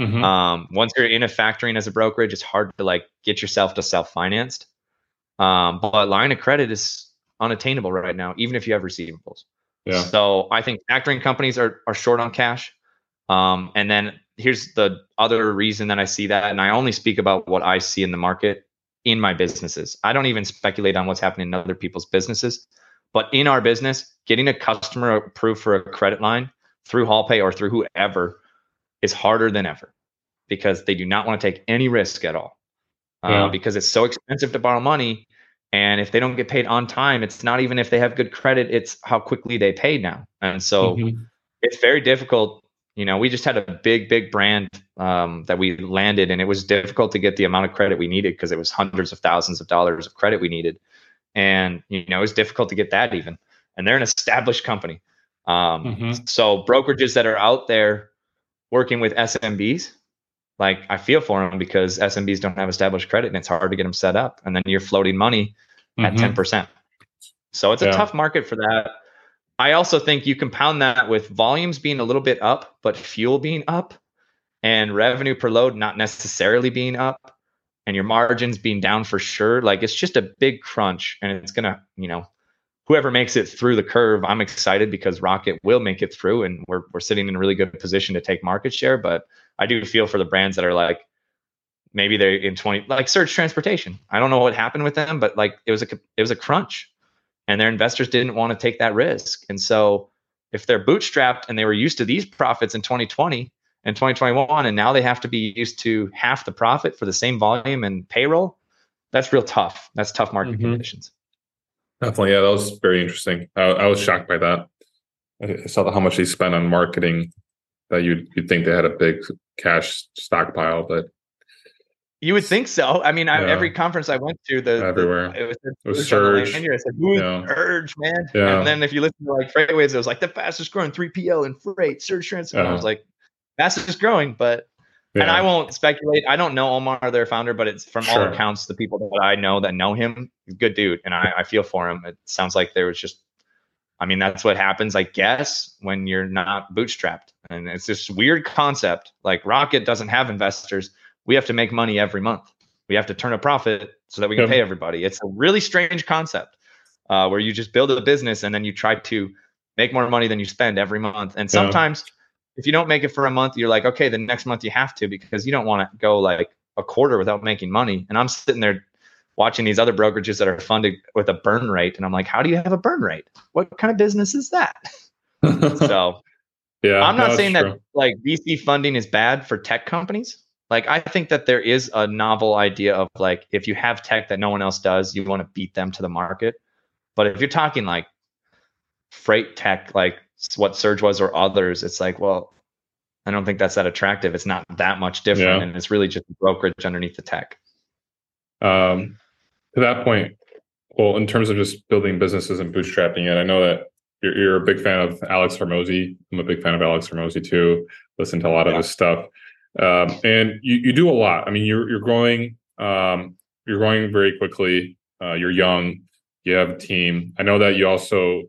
[SPEAKER 2] Mm-hmm. Um, once you're in a factoring as a brokerage, it's hard to like get yourself to self financed. Um, but line of credit is unattainable right now, even if you have receivables. Yeah. So I think factoring companies are are short on cash. Um, and then here's the other reason that I see that, and I only speak about what I see in the market in my businesses. I don't even speculate on what's happening in other people's businesses. But in our business, getting a customer approved for a credit line through HaulPay or through whoever is harder than ever because they do not want to take any risk at all uh, yeah. uh, because it's so expensive to borrow money. And if they don't get paid on time, it's not even if they have good credit, it's how quickly they pay now. And so mm-hmm. it's very difficult. You know, we just had a big, big brand um, that we landed, and it was difficult to get the amount of credit we needed because it was hundreds of thousands of dollars of credit we needed, and you know it was difficult to get that even. And they're an established company, um, mm-hmm. so brokerages that are out there working with SMBs, like I feel for them because SMBs don't have established credit, and it's hard to get them set up. And then you're floating money mm-hmm. at ten percent, so it's a tough market for that. I also think you compound that with volumes being a little bit up, but fuel being up and revenue per load not necessarily being up and your margins being down for sure. Like it's just a big crunch and it's going to, you know, whoever makes it through the curve, I'm excited because Rocket will make it through and we're, we're sitting in a really good position to take market share. But I do feel for the brands that are like, maybe they're in 20 like Surge Transportation. I don't know what happened with them, but like it was a, it was a crunch and their investors didn't want to take that risk. And so if they're bootstrapped and they were used to these profits in 2020 and 2021 and now they have to be used to half the profit for the same volume and payroll, that's real tough. That's tough market mm-hmm. conditions.
[SPEAKER 1] Definitely. Yeah, that was very interesting. I, I was shocked by that. I saw how much they spent on marketing that you'd, you'd think they had a big cash stockpile, but
[SPEAKER 2] you would think so. I mean, I, every conference I went to, the
[SPEAKER 1] everywhere
[SPEAKER 2] the, it was, it was Surge. I said, "Who's yeah. Surge, man?" Yeah. And then if you listen to like FreightWaves, it was like the fastest growing 3PL in freight, Surge Transport. Uh-huh. I was like, fastest growing, but yeah. and I won't speculate. I don't know Omar, their founder, but it's from sure. all accounts, the people that I know that know him, good dude, and I, I feel for him. It sounds like there was just, I mean, that's what happens, I guess, when you're not bootstrapped, and it's this weird concept. Like Rocket doesn't have investors we have to make money every month. We have to turn a profit so that we can pay everybody. It's a really strange concept uh, where you just build a business and then you try to make more money than you spend every month. And sometimes yeah. If you don't make it for a month, you're like, okay, the next month you have to because you don't want to go like a quarter without making money. And I'm sitting there watching these other brokerages that are funded with a burn rate. And I'm like, how do you have a burn rate? What kind of business is that? so yeah, I'm not saying true. that like VC funding is bad for tech companies. Like I think that there is a novel idea of like if you have tech that no one else does, you want to beat them to the market. But if you're talking like freight tech, like what Surge was or others, it's like, well, I don't think that's that attractive. It's not that much different, yeah. and it's really just brokerage underneath the tech.
[SPEAKER 1] Um, to that point, well, in terms of just building businesses and bootstrapping it, I know that you're, you're a big fan of Alex Hormozi. I'm a big fan of Alex Hormozi too. Listen to a lot yeah. of his stuff. Um, and you, you do a lot. I mean, you're you're growing um, you're growing very quickly. Uh, you're young. You have a team. I know that you also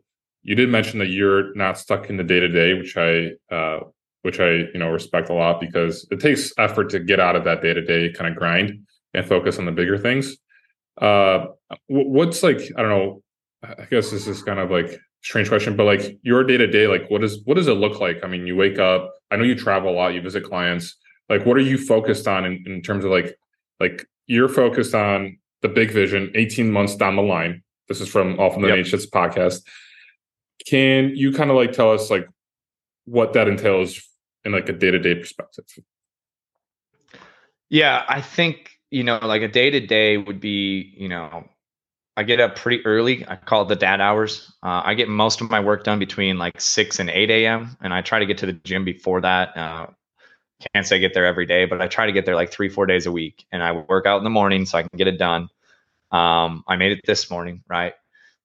[SPEAKER 1] you did mention that you're not stuck in the day to day, which I uh, which I you know respect a lot because it takes effort to get out of that day to day kind of grind and focus on the bigger things. Uh, what's like I don't know. I guess this is kind of like strange question, but like your day to day, like what is what does it look like? I mean, you wake up. I know you travel a lot. You visit clients like what are you focused on in, in terms of like like you're focused on the big vision 18 months down the line this is from Off the yep. nations podcast can you kind of like tell us like what that entails in like a day-to-day perspective
[SPEAKER 2] yeah i think you know like a day-to-day would be you know i get up pretty early i call it the dad hours uh, i get most of my work done between like 6 and 8 a.m and i try to get to the gym before that uh, can't say I get there every day, but I try to get there like three, four days a week. And I work out in the morning so I can get it done. Um, I made it this morning, right?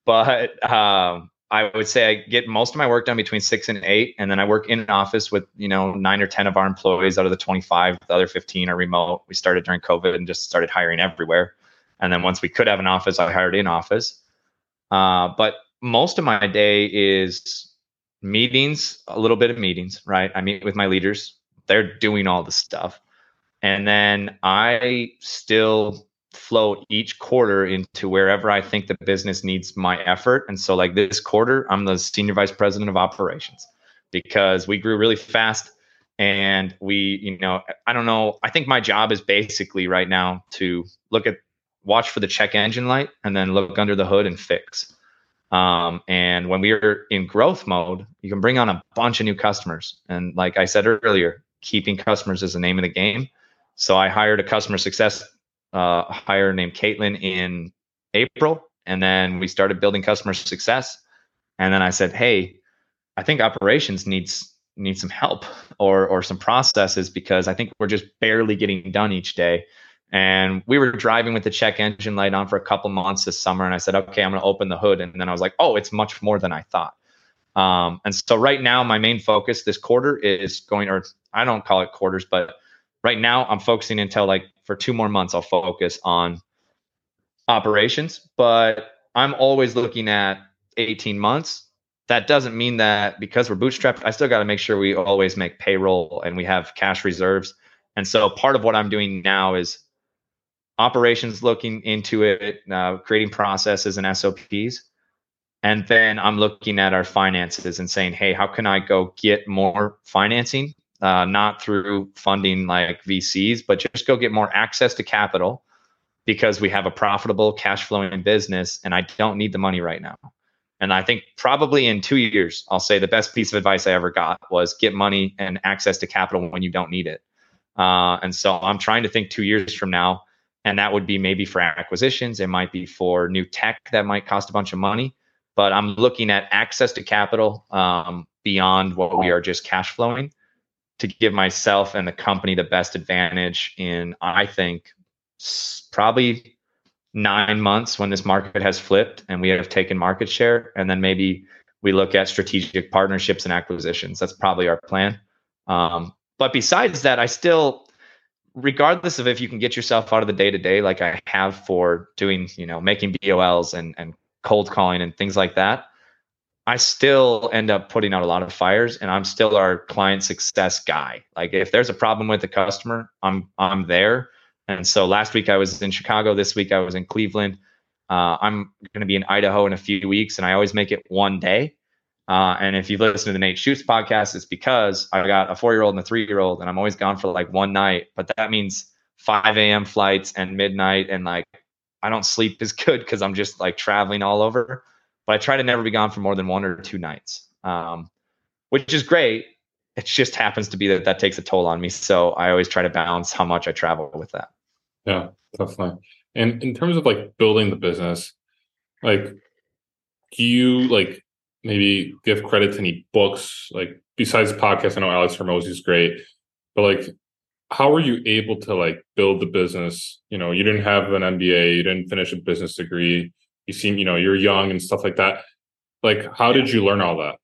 [SPEAKER 2] But um, I would say I get most of my work done between six and eight, and then I work in an office with you know nine or ten of our employees out of the twenty-five. The other fifteen are remote. We started during COVID and just started hiring everywhere. And then once we could have an office, I hired in office. Uh, but most of my day is meetings, a little bit of meetings, right? I meet with my leaders they're doing all the stuff. And then I still flow each quarter into wherever I think the business needs my effort. And so, like this quarter, I'm the senior vice president of operations because we grew really fast. And we, you know, I don't know. I think my job is basically right now to look at, watch for the check engine light and then look under the hood and fix. Um, and when we are in growth mode, you can bring on a bunch of new customers. And like I said earlier, keeping customers is the name of the game. So I hired a customer success uh, hire named Caitlin in April, and then we started building customer success. And then I said, "Hey, I think operations needs need some help or or some processes because I think we're just barely getting done each day. And we were driving with the check engine light on for a couple months this summer, and I said, okay, I'm going to open the hood, and then I was like, oh, it's much more than I thought. Um, and so right now, my main focus this quarter is going, or I don't call it quarters, but right now I'm focusing until like for two more months, I'll focus on operations. But I'm always looking at 18 months that doesn't mean that because we're bootstrapped, I still got to make sure we always make payroll and we have cash reserves. And so part of what I'm doing now is operations looking into it, uh, creating processes and SOPs. And then I'm looking at our finances and saying, hey, how can I go get more financing? Uh, not through funding like VCs, but just go get more access to capital because we have a profitable cash flowing business and I don't need the money right now. And I think probably in two years, I'll say the best piece of advice I ever got was get money and access to capital when you don't need it. Uh, and so I'm trying to think two years from now, and that would be maybe for acquisitions. It might be for new tech that might cost a bunch of money. But I'm looking at access to capital um, beyond what we are just cash flowing to give myself and the company the best advantage in, I think, probably nine months when this market has flipped and we have taken market share. And then maybe we look at strategic partnerships and acquisitions. That's probably our plan. Um, but besides that, I still, regardless of if you can get yourself out of the day to day, like I have for doing, you know, making BOLs and, and cold calling and things like that, I still end up putting out a lot of fires and I'm still our client success guy. Like if there's a problem with the customer, I'm I'm there and so last week I was in Chicago. This week I was in Cleveland. Uh, I'm going to be in Idaho in a few weeks, and I always make it one day. Uh, and if you've listened to the Nate Shoots podcast, it's because I got a four year old and a three year old, and I'm always gone for like one night. But that means 5 a.m. flights and midnight, and like I don't sleep as good because I'm just like traveling all over. But I try to never be gone for more than one or two nights, um, which is great. It just happens to be that that takes a toll on me. So I always try to balance how much I travel with that.
[SPEAKER 1] Yeah, definitely. And in terms of like building the business, like do you like maybe give credit to any books like besides podcasts? I know Alex Hormozi is great, but like how were you able to like build the business? You know, you didn't have an MBA, you didn't finish a business degree, you seem, you know, you're young and stuff like that. Like how did you learn all that?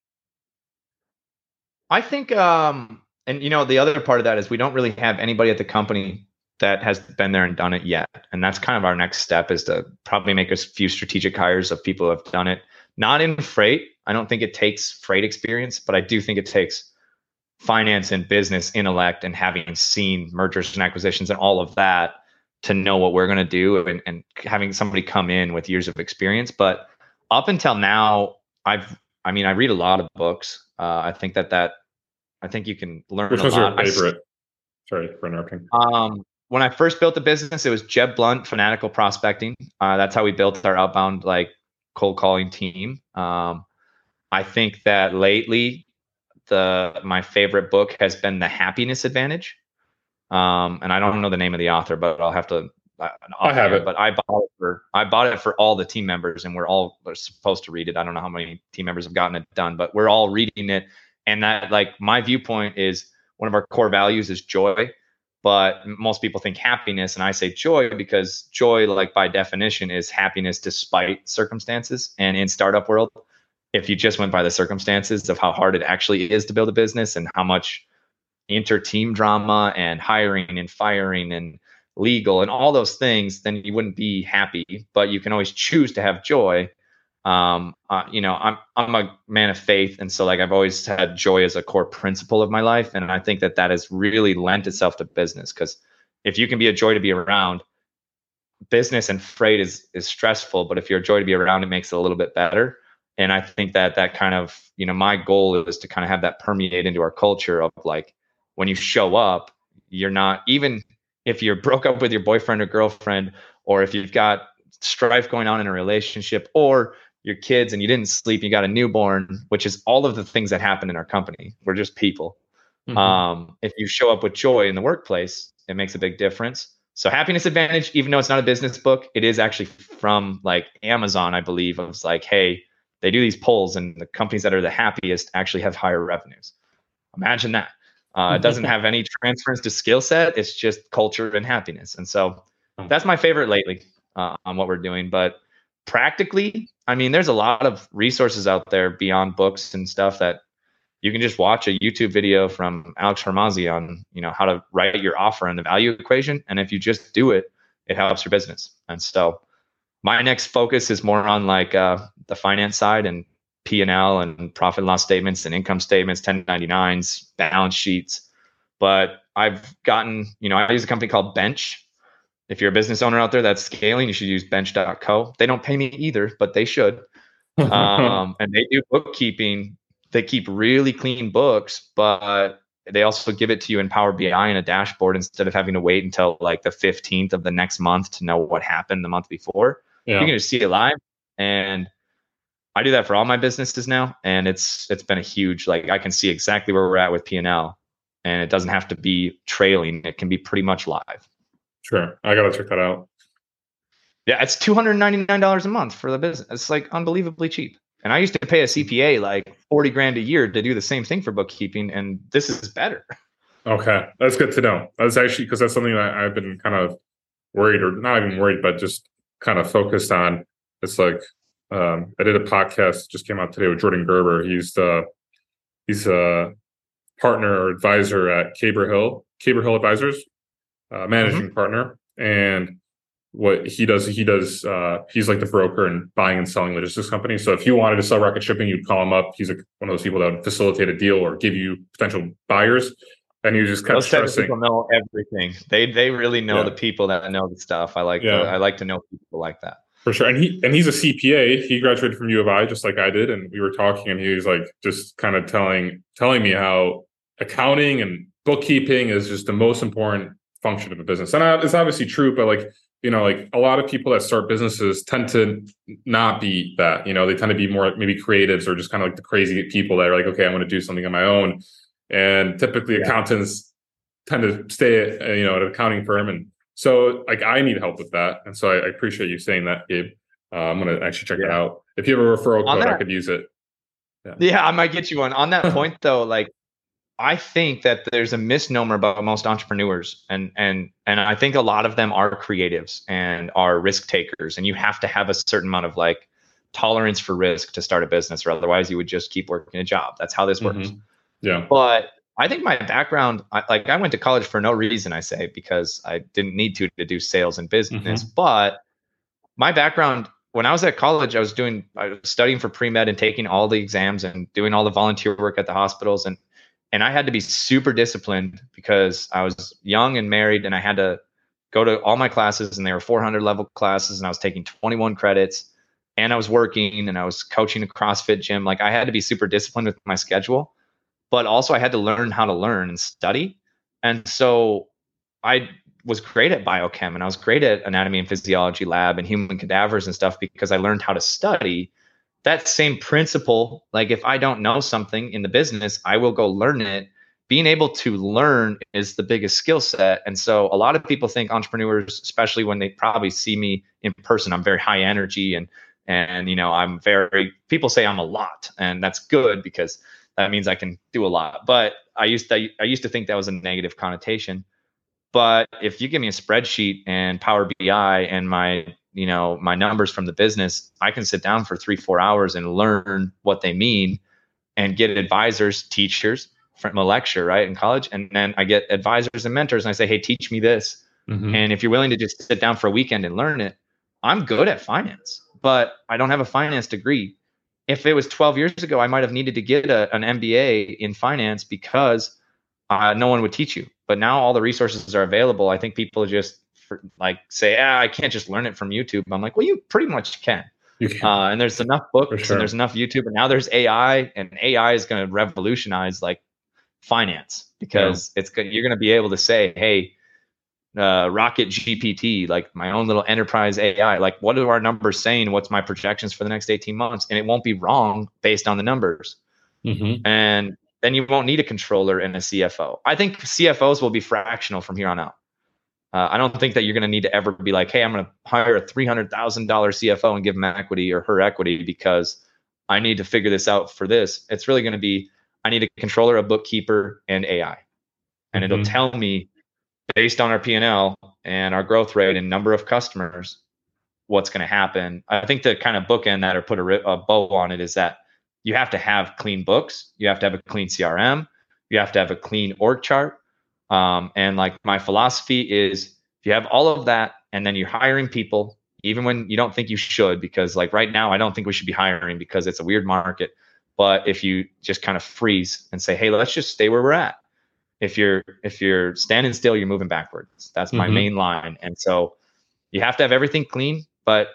[SPEAKER 2] I think um and you know the other part of that is we don't really have anybody at the company that has been there and done it yet. And that's kind of our next step is to probably make a few strategic hires of people who have done it. Not in freight. I don't think it takes freight experience, but I do think it takes finance and business intellect and having seen mergers and acquisitions and all of that to know what we're going to do and, and having somebody come in with years of experience. But up until now, I've, I mean, I read a lot of books. Uh, I think that that, I think you can learn
[SPEAKER 1] Which
[SPEAKER 2] a
[SPEAKER 1] was
[SPEAKER 2] lot.
[SPEAKER 1] your favorite? Sorry for interrupting.
[SPEAKER 2] Um, when I first built the business, it was Jeb Blount, Fanatical Prospecting. Uh, that's how we built our outbound like cold calling team. Um, I think that lately, the my favorite book has been The Happiness Advantage. Um, and I don't know the name of the author, but I'll have to.
[SPEAKER 1] Uh, I have it,
[SPEAKER 2] but I bought it for I bought it for all the team members, and we're all we're supposed to read it. I don't know how many team members have gotten it done, but we're all reading it. And that like my viewpoint is one of our core values is joy but most people think happiness and i say joy because joy like by definition is happiness despite circumstances and in startup world if you just went by the circumstances of how hard it actually is to build a business and how much inter team drama and hiring and firing and legal and all those things then you wouldn't be happy but you can always choose to have joy um, uh, you know, I'm I'm a man of faith, and so like I've always had joy as a core principle of my life, and I think that that has really lent itself to business because if you can be a joy to be around, business and freight is is stressful, but if you're a joy to be around, it makes it a little bit better. And I think that that kind of you know my goal is to kind of have that permeate into our culture of like when you show up, you're not even if you're broke up with your boyfriend or girlfriend, or if you've got strife going on in a relationship, or your kids and you didn't sleep, you got a newborn, which is all of the things that happen in our company. We're just people. Mm-hmm. Um, if you show up with joy in the workplace, it makes a big difference. So happiness advantage, even though it's not a business book, it is actually from like Amazon, I believe. It was like, hey, they do these polls, and the companies that are the happiest actually have higher revenues. Imagine that. Uh, it doesn't have any transference to skill set. It's just culture and happiness. And so oh. that's my favorite lately uh, on what we're doing. But practically, I mean, there's a lot of resources out there beyond books and stuff that you can just watch a YouTube video from Alex Hormozi on, you know, how to write your offer and the value equation. And if you just do it, it helps your business. And so my next focus is more on like uh, the finance side and P&L and profit and loss statements and income statements, 1099s, balance sheets. But I've gotten, you know, I use a company called Bench. If you're a business owner out there that's scaling, you should use bench.co. They don't pay me either, but they should. um, and they do bookkeeping. They keep really clean books, but they also give it to you in Power BI in a dashboard instead of having to wait until like the 15th of the next month to know what happened the month before. Yeah. You can just see it live. And I do that for all my businesses now, and it's it's been a huge like I can see exactly where we're at with P and L, and it doesn't have to be trailing; it can be pretty much live.
[SPEAKER 1] Sure, I gotta check that out.
[SPEAKER 2] Yeah, it's two hundred ninety nine dollars a month for the business. It's like unbelievably cheap. And I used to pay a CPA like forty grand a year to do the same thing for bookkeeping, and this is better.
[SPEAKER 1] Okay, that's good to know. That's actually because that's something that I've been kind of worried, or not even worried, but just kind of focused on. It's like um, I did a podcast just came out today with Jordan Gerber. He's the he's a partner or advisor at Caber Hill, Caber Hill Advisors, uh, managing mm-hmm. partner. And what he does, he does uh, he's like the broker and buying and selling logistics companies. So if you wanted to sell rocket shipping, you'd call him up. He's like one of those people that would facilitate a deal or give you potential buyers. And you just kept Those stressing.
[SPEAKER 2] people know everything. They they really know yeah. the people that know the stuff. I like yeah. I like to know people like that.
[SPEAKER 1] For sure. And he and he's a CPA. He graduated from U of I just like I did. And we were talking and he was like just kind of telling telling me how accounting and bookkeeping is just the most important function of a business. And it's obviously true, but like, you know, like a lot of people that start businesses tend to not be that, you know, they tend to be more maybe creatives or just kind of like the crazy people that are like, okay, I want to do something on my own. And typically yeah. accountants tend to stay, at, you know, at an accounting firm and so like I need help with that, and so I, I appreciate you saying that, Gabe. Uh, I'm gonna actually check yeah. it out. If you have a referral code, that, I could use it.
[SPEAKER 2] Yeah. yeah, I might get you one. On that point though, like I think that there's a misnomer about most entrepreneurs, and and and I think a lot of them are creatives and are risk takers, and you have to have a certain amount of like tolerance for risk to start a business, or otherwise you would just keep working a job. That's how this works. Mm-hmm.
[SPEAKER 1] Yeah.
[SPEAKER 2] But I think my background, I, like I went to college for no reason, I say, because I didn't need to to do sales and business. Mm-hmm. But my background, when I was at college, I was doing, I was studying for pre med and taking all the exams and doing all the volunteer work at the hospitals, and and I had to be super disciplined because I was young and married, and I had to go to all my classes, and they were 400 level classes, and I was taking 21 credits, and I was working, and I was coaching a CrossFit gym. Like I had to be super disciplined with my schedule but also I had to learn how to learn and study. And so I was great at biochem and I was great at anatomy and physiology lab and human cadavers and stuff because I learned how to study. That same principle, like if I don't know something in the business, I will go learn it. Being able to learn is the biggest skill set. And so a lot of people think entrepreneurs, especially when they probably see me in person, I'm very high energy and and you know, I'm very people say I'm a lot and that's good because that means I can do a lot. But I used to I used to think that was a negative connotation. But if you give me a spreadsheet and Power BI and my you know my numbers from the business, I can sit down for three four hours and learn what they mean, and get advisors, teachers from a lecture right in college, and then I get advisors and mentors, and I say, hey, teach me this. Mm-hmm. And if you're willing to just sit down for a weekend and learn it, I'm good at finance, but I don't have a finance degree if it was 12 years ago, I might have needed to get a, an MBA in finance because uh, no one would teach you. But now all the resources are available. I think people just for, like say, ah, I can't just learn it from YouTube. I'm like, well, you pretty much can. You can. Uh, and there's enough books sure. and there's enough YouTube. And now there's AI, and AI is going to revolutionize like finance because yeah. it's good. You're going to be able to say, hey, uh, Rocket GPT, like my own little enterprise AI. Like, what are our numbers saying? What's my projections for the next 18 months? And it won't be wrong based on the numbers. Mm-hmm. And then you won't need a controller and a CFO. I think CFOs will be fractional from here on out. Uh, I don't think that you're going to need to ever be like, hey, I'm going to hire a $300,000 CFO and give him equity or her equity because I need to figure this out for this. It's really going to be, I need a controller, a bookkeeper, and AI. And mm-hmm. it'll tell me based on our P&L and our growth rate and number of customers what's going to happen. I think the kind of bookend that or put a, a bow on it is that you have to have clean books, you have to have a clean CRM, you have to have a clean org chart. Um, and like my philosophy is if you have all of that and then you're hiring people, even when you don't think you should, because like right now, I don't think we should be hiring because it's a weird market. But if you just kind of freeze and say, hey, let's just stay where we're at. If you're if you're standing still, you're moving backwards. That's my mm-hmm. main line. And so you have to have everything clean. But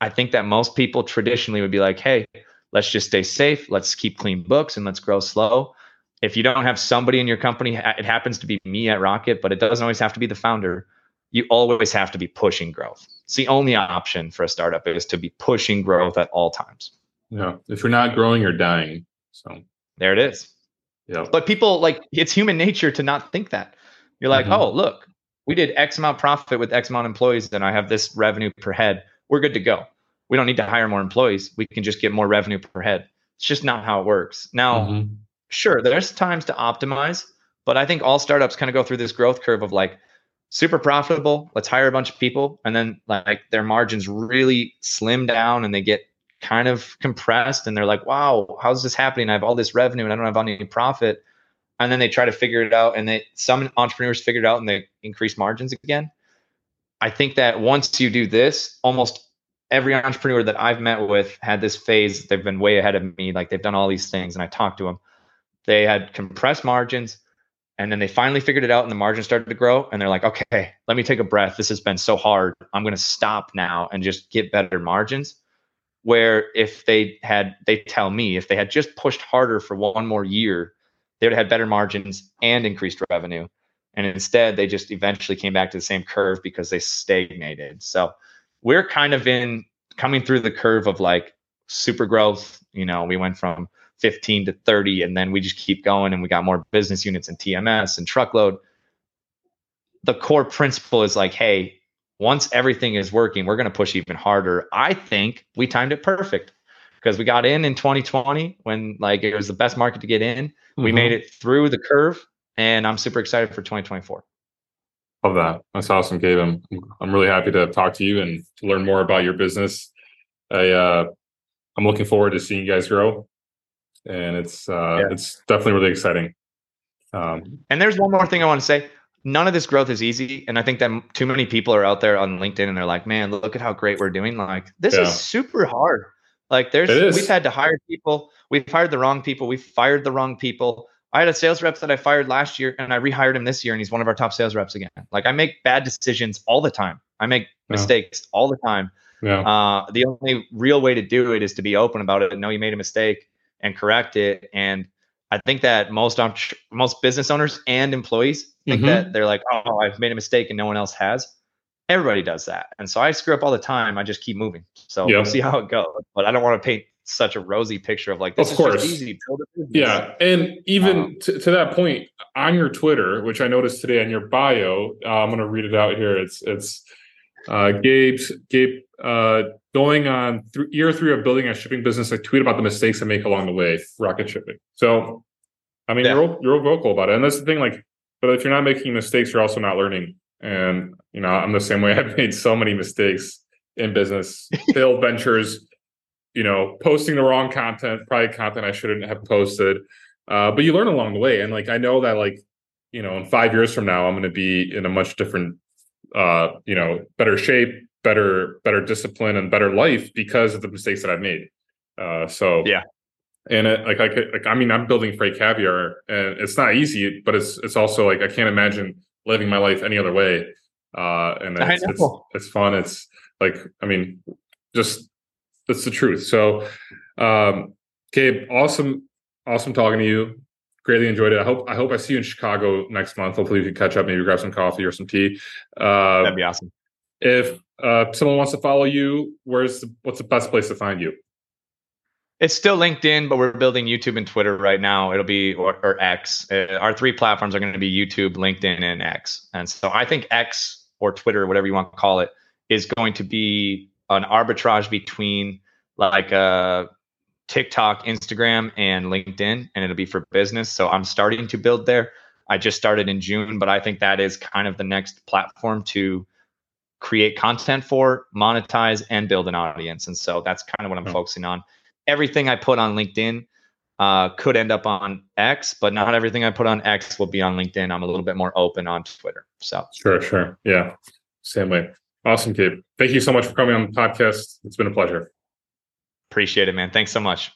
[SPEAKER 2] I think that most people traditionally would be like, hey, let's just stay safe. Let's keep clean books and let's grow slow. If you don't have somebody in your company, it happens to be me at Rocket, but it doesn't always have to be the founder. You always have to be pushing growth. It's the only option for a startup is to be pushing growth at all times.
[SPEAKER 1] Yeah. If you're not growing, you're dying. So
[SPEAKER 2] there it is. Yeah. But people like it's human nature to not think that. You're like, mm-hmm. oh, look, we did X amount profit with X amount employees, and I have this revenue per head. We're good to go we don't need to hire more employees. We can just get more revenue per head. It's just not how it works. Now, mm-hmm. sure, there's times to optimize, but I think all startups kind of go through this growth curve of like super profitable, let's hire a bunch of people, and then like their margins really slim down and they get kind of compressed and they're like, wow, how's this happening? I have all this revenue and I don't have any profit. And then they try to figure it out and they some entrepreneurs figure it out and they increase margins again. I think that once you do this, almost every entrepreneur that I've met with had this phase. They've been way ahead of me. Like they've done all these things, and I talked to them. They had compressed margins, and then they finally figured it out, and the margins started to grow. And they're like, "Okay, let me take a breath. This has been so hard. I'm going to stop now and just get better margins." Where if they had, they tell me if they had just pushed harder for one more year, they would have had better margins and increased revenue. And instead, they just eventually came back to the same curve because they stagnated. So we're kind of in coming through the curve of like super growth. You know, we went from 15 to 30, and then we just keep going and we got more business units and TMS and truckload. The core principle is like, hey, once everything is working, we're going to push even harder. I think we timed it perfect because we got in in 2020 when like it was the best market to get in. Mm-hmm. We made it through the curve, and I'm super excited for 2024.
[SPEAKER 1] Love that. That's awesome, Gabe. I'm I'm really happy to talk to you and to learn more about your business. I uh, I'm looking forward to seeing you guys grow, and it's uh, yeah. it's definitely really exciting.
[SPEAKER 2] Um, and there's one more thing I want to say. None of this growth is easy, and I think that too many people are out there on LinkedIn and they're like, "Man, look at how great we're doing." Like this yeah. is super hard. Like there's we've had to hire people. We've hired the wrong people. We've fired the wrong people. I had a sales rep that I fired last year and I rehired him this year and he's one of our top sales reps again. Like I make bad decisions all the time. I make yeah. mistakes all the time. Yeah. Uh, the only real way to do it is to be open about it and know you made a mistake and correct it. And I think that most most business owners and employees think mm-hmm. that they're like, oh, I've made a mistake and no one else has. Everybody does that, and so I screw up all the time. I just keep moving. So we'll see how it goes. But I don't want to paint such a rosy picture of like this of course. easy.
[SPEAKER 1] Yeah, and even um, to, to, that point, on your Twitter, which I noticed today on your bio, uh, I'm going to read it out here. It's it's uh, Gabe's Gabe uh, going on th- year three of building a shipping business. I tweet about the mistakes I make along the way, rocket shipping. So, I mean, yeah. you're you're vocal about it, and that's the thing. Like, but if you're not making mistakes, you're also not learning. And you know, I'm the same way. I've made so many mistakes in business, failed ventures you know, posting the wrong content, probably content I shouldn't have posted. Uh, but you learn along the way. And like I know that like, you know, in five years from now, I'm gonna be in a much different uh, you know, better shape, better, better discipline and better life because of the mistakes that I've made. Uh so
[SPEAKER 2] yeah.
[SPEAKER 1] And it, like I could, like I mean I'm building freight caviar and it's not easy, but it's it's also like I can't imagine living my life any other way. Uh and it's, it's, it's fun. It's like I mean just that's the truth. So, um, Gabe, awesome, awesome talking to you. Greatly enjoyed it. I hope I hope I see you in Chicago next month. Hopefully, we can catch up, maybe grab some coffee or some tea.
[SPEAKER 2] Uh, That'd be awesome.
[SPEAKER 1] If uh, someone wants to follow you, where's the, what's the best place to find you?
[SPEAKER 2] It's still LinkedIn, but we're building YouTube and Twitter right now. It'll be or, or X. Uh, our three platforms are going to be YouTube, LinkedIn, and X. And so I think X or Twitter, whatever you want to call it, is going to be an arbitrage between like a TikTok, Instagram, and LinkedIn, and it'll be for business. So I'm starting to build there. I just started in June, but I think that is kind of the next platform to create content for, monetize, and build an audience. And so that's kind of what I'm mm-hmm. focusing on. Everything I put on LinkedIn uh, could end up on X, but not everything I put on X will be on LinkedIn. I'm a little bit more open on Twitter. So
[SPEAKER 1] sure, sure, yeah, same way. Awesome, Gabe. Thank you so much for coming on the podcast. It's been a pleasure.
[SPEAKER 2] Appreciate it, man. Thanks so much.